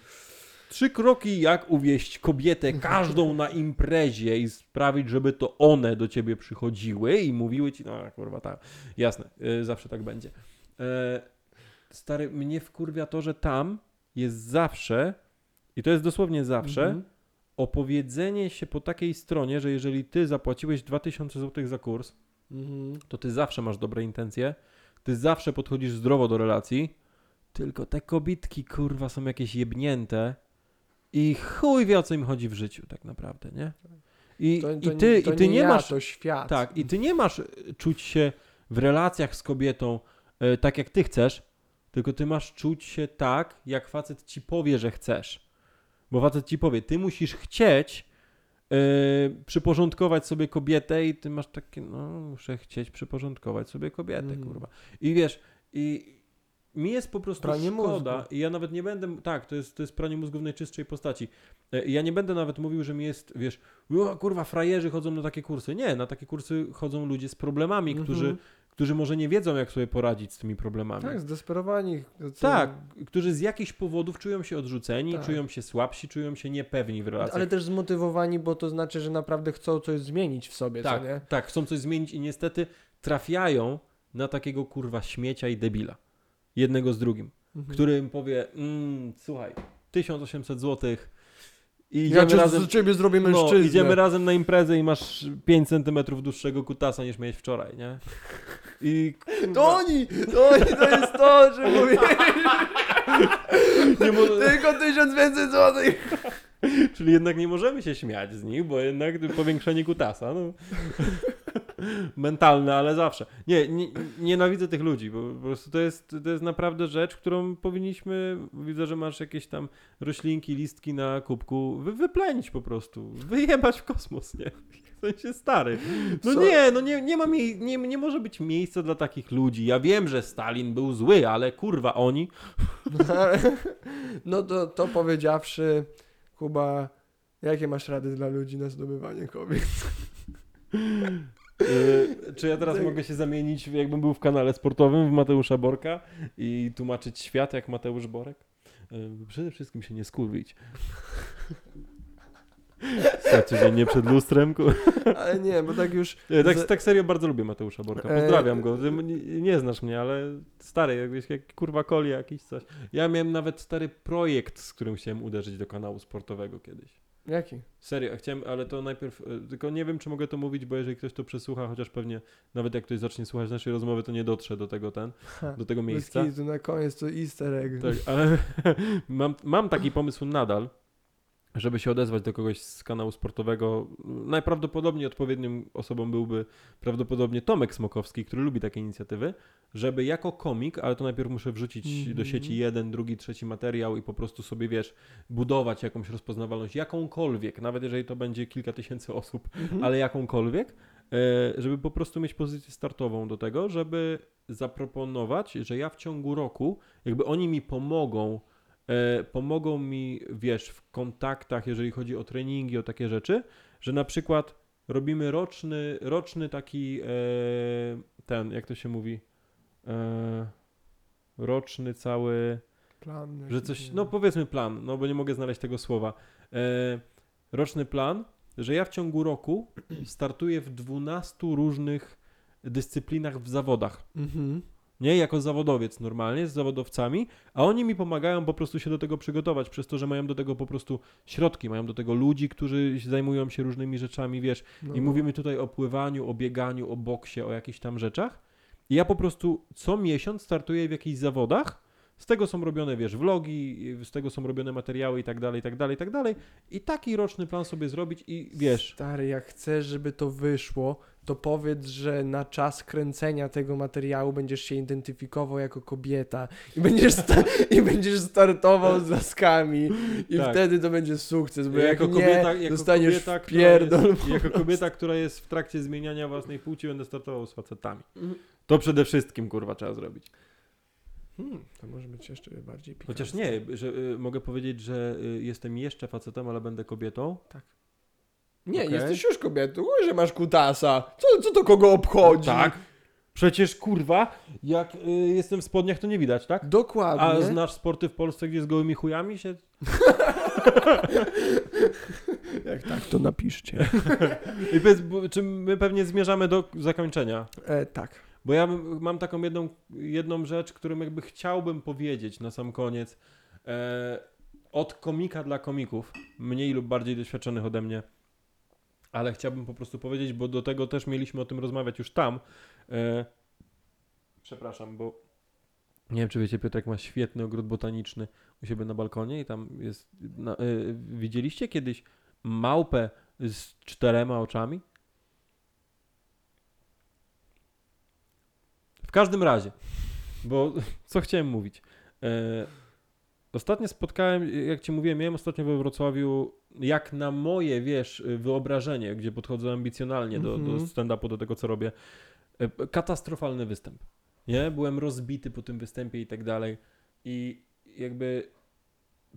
trzy kroki jak uwieść kobietę każdą na imprezie i sprawić, żeby to one do ciebie przychodziły i mówiły ci, no kurwa tak, jasne, y, zawsze tak będzie. E, stary, mnie wkurwia to, że tam jest zawsze, i to jest dosłownie zawsze, Mhm. opowiedzenie się po takiej stronie, że jeżeli ty zapłaciłeś 2000 zł za kurs, Mhm. to ty zawsze masz dobre intencje, ty zawsze podchodzisz zdrowo do relacji, tylko te kobitki, kurwa, są jakieś jebnięte i chuj wie o co im chodzi w życiu tak naprawdę, nie? I, To, to, i ty, to i ty nie, ja, masz... to świat. Tak, i ty nie masz y, czuć się w relacjach z kobietą y, tak jak ty chcesz, tylko ty masz czuć się tak, jak facet ci powie, że chcesz. Bo facet ci powie, ty musisz chcieć y, przyporządkować sobie kobietę i ty masz takie, no muszę chcieć przyporządkować sobie kobietę, Mhm. kurwa. I wiesz, i mi jest po prostu Pranie szkoda mózgu. i ja nawet nie będę, tak, to jest, to jest pranie mózgu w najczystszej postaci. Y, Ja nie będę nawet mówił, że mi jest, wiesz, kurwa, frajerzy chodzą na takie kursy. Nie, na takie kursy chodzą ludzie z problemami, Mhm. którzy, którzy może nie wiedzą, jak sobie poradzić z tymi problemami. Tak, zdesperowani. Tak, którzy z jakichś powodów czują się odrzuceni, Tak. czują się słabsi, czują się niepewni w relacjach. Ale też zmotywowani, bo to znaczy, że naprawdę chcą coś zmienić w sobie, tak, co nie? tak, chcą coś zmienić i niestety trafiają na takiego kurwa śmiecia i debila. Jednego z drugim, Mhm. który im powie, mm, słuchaj, 1800 zł i Ja idziemy cię, razem... z ciebie zrobię No, mężczyznę. idziemy razem na imprezę i masz 5 cm dłuższego kutasa niż miałeś wczoraj, nie? I To oni! To oni, to jest to, że mówię. Tylko tysiąc więcej złotych. Czyli jednak nie możemy się śmiać z nich, bo jednak powiększenie kutasa, no. Mentalne, ale zawsze. Nie, nie, nienawidzę tych ludzi, bo po prostu to jest, to jest naprawdę rzecz, którą powinniśmy, widzę, że masz jakieś tam roślinki, listki na kubku, wy, wyplenić po prostu, wyjebać w kosmos, nie? W sensie stary. No Co? nie, no nie, nie ma mie- nie, nie może być miejsca dla takich ludzi. Ja wiem, że Stalin był zły, ale kurwa oni. No to, to powiedziawszy, Kuba, jakie masz rady dla ludzi na zdobywanie kobiet? Yy, czy ja teraz Tak. mogę się zamienić, jakbym był w kanale sportowym w Mateusza Borka i tłumaczyć świat jak Mateusz Borek? Yy, przede wszystkim się nie skurwić. Stać codziennie przed lustrem. ku- Ale nie, bo tak już... Nie, tak, tak serio bardzo lubię Mateusza Borka. E, Pozdrawiam go. Ty Nie, nie znasz mnie, ale stary, jakbyś jak kurwa koli jakiś coś. Ja miałem nawet stary projekt, z którym chciałem uderzyć do kanału sportowego kiedyś. Jaki? Serio, chciałem, ale to najpierw, e, tylko nie wiem, czy mogę to mówić, bo jeżeli ktoś to przesłucha, chociaż pewnie nawet jak ktoś zacznie słuchać naszej rozmowy, to nie dotrze do tego ten, Ha, do tego miejsca. kitu, na koniec to easter egg. Tak, ale mam, mam taki pomysł nadal, żeby się odezwać do kogoś z kanału sportowego. Najprawdopodobniej odpowiednią osobą byłby prawdopodobnie Tomek Smokowski, który lubi takie inicjatywy, żeby jako komik, ale to najpierw muszę wrzucić do Mhm. sieci jeden, drugi, trzeci materiał i po prostu sobie, wiesz, budować jakąś rozpoznawalność, jakąkolwiek, nawet jeżeli to będzie kilka tysięcy osób, Mhm. ale jakąkolwiek, e, żeby po prostu mieć pozycję startową do tego, żeby zaproponować, że ja w ciągu roku, jakby oni mi pomogą, pomogą mi, wiesz, w kontaktach, jeżeli chodzi o treningi, o takie rzeczy, że na przykład robimy roczny, roczny taki, e, ten, jak to się mówi, e, roczny cały, Plan. że coś, no powiedzmy plan, no bo nie mogę znaleźć tego słowa. E, roczny plan, że ja w ciągu roku startuję w 12 różnych dyscyplinach w zawodach. Mhm. Nie, jako zawodowiec normalnie, z zawodowcami, a oni mi pomagają po prostu się do tego przygotować, przez to, że mają do tego po prostu środki, mają do tego ludzi, którzy zajmują się różnymi rzeczami, wiesz, No, i mówimy tutaj o pływaniu, o bieganiu, o boksie, o jakichś tam rzeczach. I ja po prostu co miesiąc startuję w jakichś zawodach. Z tego są robione, wiesz, vlogi, z tego są robione materiały i tak dalej, i tak dalej, i tak dalej. I taki roczny plan sobie zrobić i wiesz, Stary, jak chcesz, żeby to wyszło, to powiedz, że na czas kręcenia tego materiału będziesz się identyfikował jako kobieta i będziesz, sta- i będziesz startował z laskami i Tak. wtedy to będzie sukces, bo jako jak kobieta, nie, jako dostaniesz kobieta, pierdol. jest, jako kobieta, która jest w trakcie zmieniania własnej płci, będę startował z facetami. Mhm. To przede wszystkim, kurwa, trzeba zrobić. Hmm, to może być jeszcze bardziej pikantne. Chociaż nie, że y, mogę powiedzieć, że y, jestem jeszcze facetem, ale będę kobietą. Nie, Okej. jesteś już kobietą, chuj, że masz kutasa. Co, co to kogo obchodzi? Tak. Przecież kurwa, jak y, jestem w spodniach, to nie widać, tak? Dokładnie. A znasz sporty w Polsce, gdzie z gołymi chujami się... Jak tak, to napiszcie. I powiedz, bo- czy my pewnie zmierzamy do zakończenia? E, tak. Bo ja bym- mam taką jedną, jedną rzecz, którą jakby chciałbym powiedzieć na sam koniec. E, od komika dla komików, mniej lub bardziej doświadczonych ode mnie, ale chciałbym po prostu powiedzieć, bo do tego też mieliśmy o tym rozmawiać już tam. E, przepraszam, bo nie wiem, czy wiecie, Piotrek ma świetny ogród botaniczny u siebie na balkonie i tam jest. E, widzieliście kiedyś małpę z czterema oczami? W każdym razie, bo co chciałem mówić. E, ostatnio spotkałem, jak ci mówiłem, miałem ostatnio we Wrocławiu, jak na moje, wiesz, wyobrażenie, gdzie podchodzę ambicjonalnie do, do Mhm. stand-upu, do tego, co robię, e, katastrofalny występ. Nie? Byłem rozbity po tym występie i tak dalej. I jakby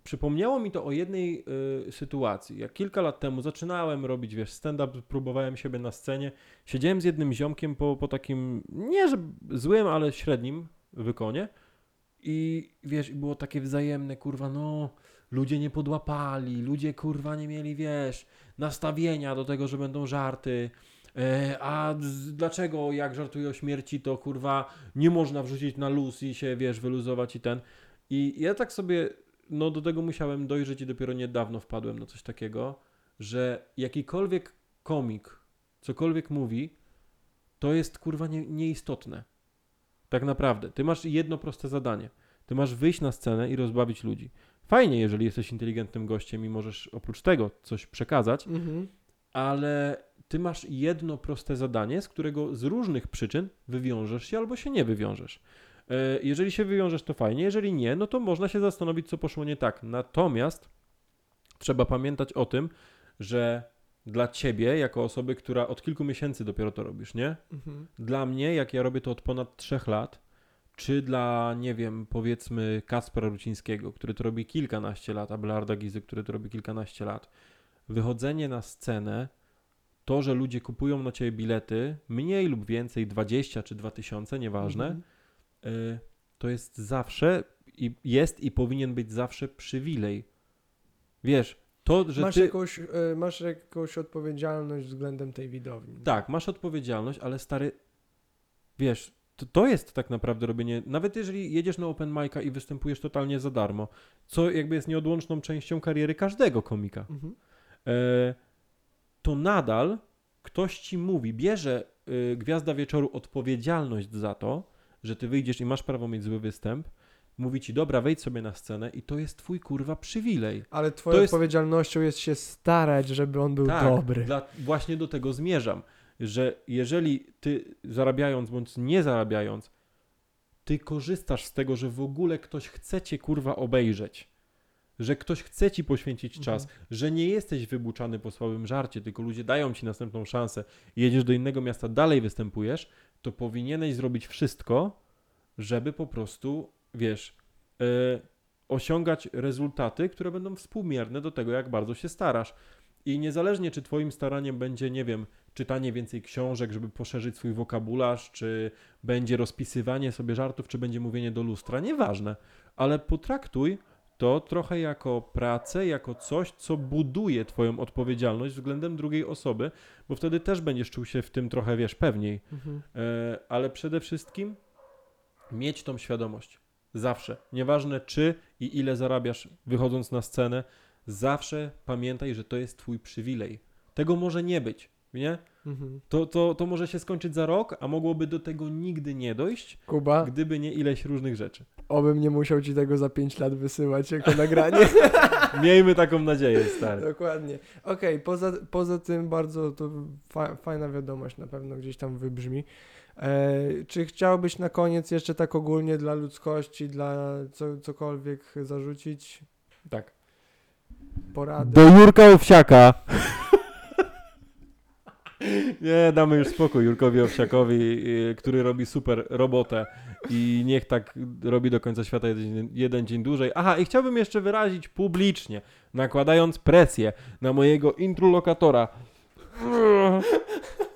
przypomniało mi to o jednej y, sytuacji. Jak kilka lat temu zaczynałem robić, wiesz, stand-up, próbowałem siebie na scenie. Siedziałem z jednym ziomkiem po, po takim, nie że złym, ale średnim wykonie. I wiesz, było takie wzajemne, kurwa, no, ludzie nie podłapali, ludzie, kurwa, nie mieli, wiesz, nastawienia do tego, że będą żarty. E, a dlaczego, jak żartuję o śmierci, to kurwa nie można wrzucić na luz i się, wiesz, wyluzować i ten. I ja tak sobie, no do tego musiałem dojrzeć i dopiero niedawno wpadłem na coś takiego, że jakikolwiek komik, cokolwiek mówi, to jest kurwa nie, nieistotne. Tak naprawdę. Ty masz jedno proste zadanie. Ty masz wyjść na scenę i rozbawić ludzi. Fajnie, jeżeli jesteś inteligentnym gościem i możesz oprócz tego coś przekazać, Mhm. ale ty masz jedno proste zadanie, z którego z różnych przyczyn wywiążesz się albo się nie wywiążesz. E, Jeżeli się wywiążesz, to fajnie, jeżeli nie, no to można się zastanowić, co poszło nie tak. Natomiast trzeba pamiętać o tym, że dla ciebie, jako osoby, która od kilku miesięcy dopiero to robisz, nie? Mhm. Dla mnie, jak ja robię to od ponad trzech lat, czy dla, nie wiem, powiedzmy Kaspera Rucińskiego, który to robi kilkanaście lat, a Blarda Gizy, który to robi kilkanaście lat, wychodzenie na scenę, to, że ludzie kupują na ciebie bilety, mniej lub więcej, 20 czy 2000, nieważne, Mhm. y, to jest zawsze i jest i powinien być zawsze przywilej. Wiesz, to, że Masz, ty... jakąś, e, masz jakąś odpowiedzialność względem tej widowni. Tak, masz odpowiedzialność, ale stary, wiesz, to, to jest tak naprawdę robienie, nawet jeżeli jedziesz na open mic'a i występujesz totalnie za darmo, co jakby jest nieodłączną częścią kariery każdego komika, Mhm. e, to nadal ktoś ci mówi, bierze y, Gwiazda Wieczoru odpowiedzialność za to, że ty wyjdziesz i masz prawo mieć zły występ, mówi ci, dobra, wejdź sobie na scenę i to jest twój kurwa przywilej. Ale twoją To jest- odpowiedzialnością jest się starać, żeby on był Tak, dobry. Dla, właśnie do tego zmierzam, że jeżeli ty zarabiając bądź nie zarabiając, ty korzystasz z tego, że w ogóle ktoś chce cię kurwa obejrzeć, że ktoś chce ci poświęcić czas, Mhm. że nie jesteś wybuczany po słabym żarcie, tylko ludzie dają ci następną szansę i jedziesz do innego miasta, dalej występujesz, to powinieneś zrobić wszystko, żeby po prostu, wiesz, e, osiągać rezultaty, które będą współmierne do tego, jak bardzo się starasz. I niezależnie, czy Twoim staraniem będzie, nie wiem, czytanie więcej książek, żeby poszerzyć swój wokabularz, czy będzie rozpisywanie sobie żartów, czy będzie mówienie do lustra, nieważne, ale potraktuj to trochę jako pracę, jako coś, co buduje Twoją odpowiedzialność względem drugiej osoby, bo wtedy też będziesz czuł się w tym trochę, wiesz, pewniej. Mhm. E, ale przede wszystkim mieć tą świadomość. Zawsze. Nieważne czy i ile zarabiasz wychodząc na scenę, zawsze pamiętaj, że to jest twój przywilej. Tego może nie być, nie? Mhm. To, to, to może się skończyć za rok, a mogłoby do tego nigdy nie dojść, Kuba, gdyby nie ileś różnych rzeczy. obym nie musiał ci tego za 5 lat wysyłać jako nagranie. Miejmy taką nadzieję, stary. Dokładnie. Okej, poza, poza tym bardzo to fa fajna wiadomość na pewno gdzieś tam wybrzmi. E, czy chciałbyś na koniec jeszcze tak ogólnie dla ludzkości, dla co, cokolwiek zarzucić? Tak. Poradę? Do Jurka Owsiaka. Nie, damy już spokój Jurkowi Owsiakowi, y, który robi super robotę i niech tak robi do końca świata jeden, jeden dzień dłużej. Aha, i chciałbym jeszcze wyrazić publicznie, nakładając presję na mojego introlokatora.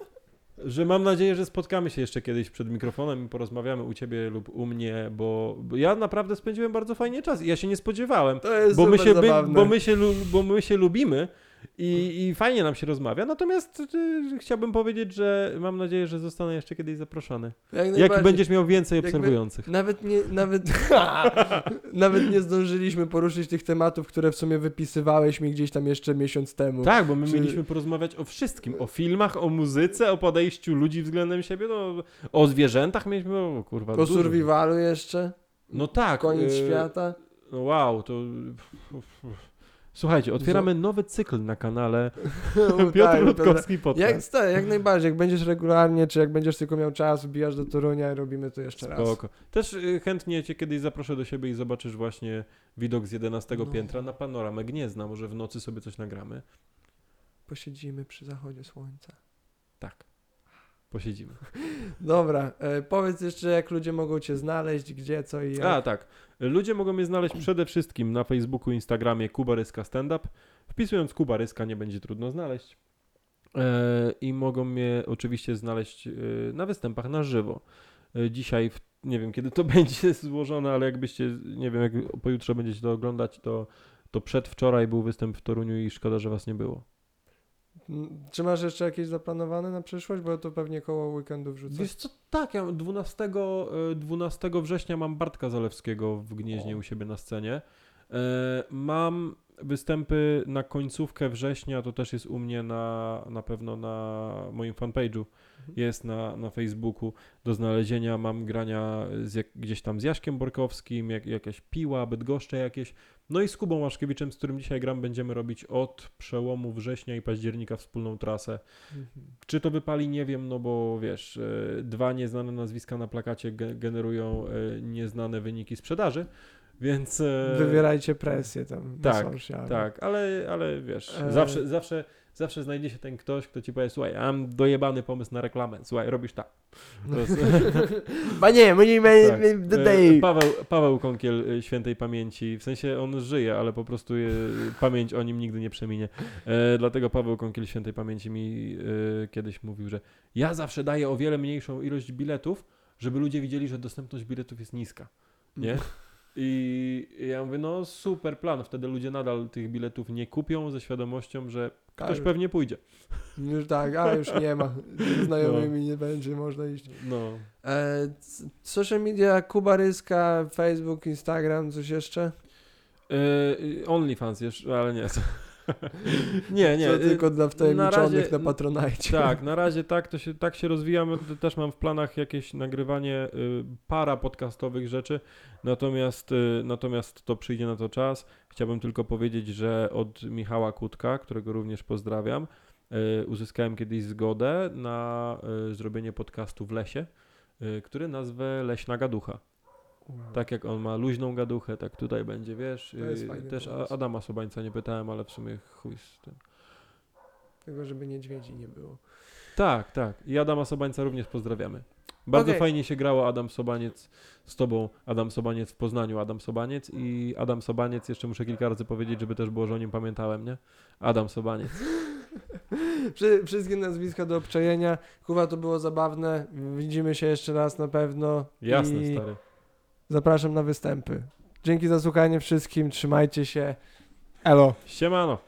że mam nadzieję, że spotkamy się jeszcze kiedyś przed mikrofonem i porozmawiamy u ciebie lub u mnie, bo, ja naprawdę spędziłem bardzo fajnie czas i ja się nie spodziewałem, To jest bo my, się, bo, my się, lu- bo my się lubimy i, i fajnie nam się rozmawia, natomiast y, chciałbym powiedzieć, że mam nadzieję, że zostanę jeszcze kiedyś zaproszony. Jak Jak będziesz miał więcej Jakby- obserwujących. Nawet nie, nawet, nawet nie zdążyliśmy poruszyć tych tematów, które w sumie wypisywałeś mi gdzieś tam jeszcze miesiąc temu. Tak, bo my mieliśmy porozmawiać o wszystkim. O filmach, o muzyce, o podejściu ludzi względem siebie, no, o zwierzętach mieliśmy, o kurwa. O survivalu jeszcze, No tak. koniec y, świata. No wow, to... Słuchajcie, otwieramy nowy cykl na kanale Piotr Tak, Rutkowski Jak, Podcast. sta- jak najbardziej, jak będziesz regularnie, czy jak będziesz tylko miał czas, wbijasz do Torunia i robimy to jeszcze raz. Spoko. Też y, chętnie cię kiedyś zaproszę do siebie i zobaczysz właśnie widok z 11 No. piętra na panoramę Gniezna. Może w nocy sobie coś nagramy. Posiedzimy przy zachodzie słońca. Tak. Posiedzimy. Dobra, e, powiedz jeszcze, jak ludzie mogą cię znaleźć, gdzie, co i jak. A, tak. Ludzie mogą mnie znaleźć przede wszystkim na Facebooku, Instagramie Kubaryska Stand Up. Wpisując Kubaryska nie będzie trudno znaleźć. E, I mogą mnie oczywiście znaleźć e, na występach na żywo. Dzisiaj, w, nie wiem kiedy to będzie złożone, ale jakbyście, nie wiem, jak pojutrze będziecie to oglądać, to, to przedwczoraj był występ w Toruniu i szkoda, że was nie było. Czy masz jeszcze jakieś zaplanowane na przyszłość? Bo to pewnie koło weekendu wrzucę. Wiesz co, tak, ja 12, e, 12 września mam Bartka Zalewskiego w Gnieźnie O. u siebie na scenie. E, Mam występy na końcówkę września, to też jest u mnie na, na pewno na moim fanpage'u, jest na, na Facebooku do znalezienia. Mam grania z gdzieś tam z Jaśkiem Borkowskim, jak, jakaś piła, bydgoszcze jakieś. No i z Kubą Łaszkiewiczem, z którym dzisiaj gram, będziemy robić od przełomu września i października wspólną trasę. Mhm. Czy to wypali, nie wiem, no bo wiesz, e, dwa nieznane nazwiska na plakacie ge- generują e, nieznane wyniki sprzedaży, więc... e, Wywierajcie presję tam tak. Tak, ale, ale wiesz, E. zawsze, zawsze, zawsze znajdzie się ten ktoś, kto ci powie, słuchaj, mam dojebany pomysł na reklamę, słuchaj, robisz tak. Panie, my nie tak. mamy the E. Paweł, Paweł Kąkiel e, świętej pamięci, w sensie on żyje, ale po prostu e, pamięć o nim nigdy nie przeminie. E, dlatego Paweł Kąkiel świętej pamięci mi e, kiedyś mówił, że ja zawsze daję o wiele mniejszą ilość biletów, żeby ludzie widzieli, że dostępność biletów jest niska. Nie? I ja mówię, no super plan, wtedy ludzie nadal tych biletów nie kupią ze świadomością, że ktoś Tak. pewnie pójdzie. Już tak, a już nie ma. Z No. znajomymi nie będzie, można iść. No. E, social media, Kuba Ryska, Facebook, Instagram, coś jeszcze? E, OnlyFans jeszcze, ale nie. nie, nie. Co e, tylko dla wtajemniczonych razie- na Patronite. Tak, na razie tak, to się, tak się rozwijamy. To Też mam w planach jakieś nagrywanie y, para podcastowych rzeczy, natomiast, y, natomiast to przyjdzie na to czas. Chciałbym tylko powiedzieć, że od Michała Kutka, którego również pozdrawiam, y, uzyskałem kiedyś zgodę na y, zrobienie podcastu w lesie, y, który nazwę Leśna Gaducha. Wow. Tak jak on ma luźną gaduchę, tak tutaj będzie, wiesz. To jest y, fajny Też A- pomysł. Adama Sobańca nie pytałem, ale w sumie chuj z tym. Tylko żeby niedźwiedzi nie było. Tak, tak. I Adama Sobańca również pozdrawiamy. Bardzo Okej. fajnie się grało Adam Sobaniec z tobą, Adam Sobaniec w Poznaniu, Adam Sobaniec i Adam Sobaniec, jeszcze muszę kilka razy powiedzieć, żeby też było, że o nim pamiętałem, nie? Adam Sobaniec. Wszy- Wszystkie nazwiska do obczajenia. Kuba, to było zabawne. Widzimy się jeszcze raz na pewno. Jasne, I stary. Zapraszam na występy. Dzięki za słuchanie wszystkim. Trzymajcie się. Elo. Siemano.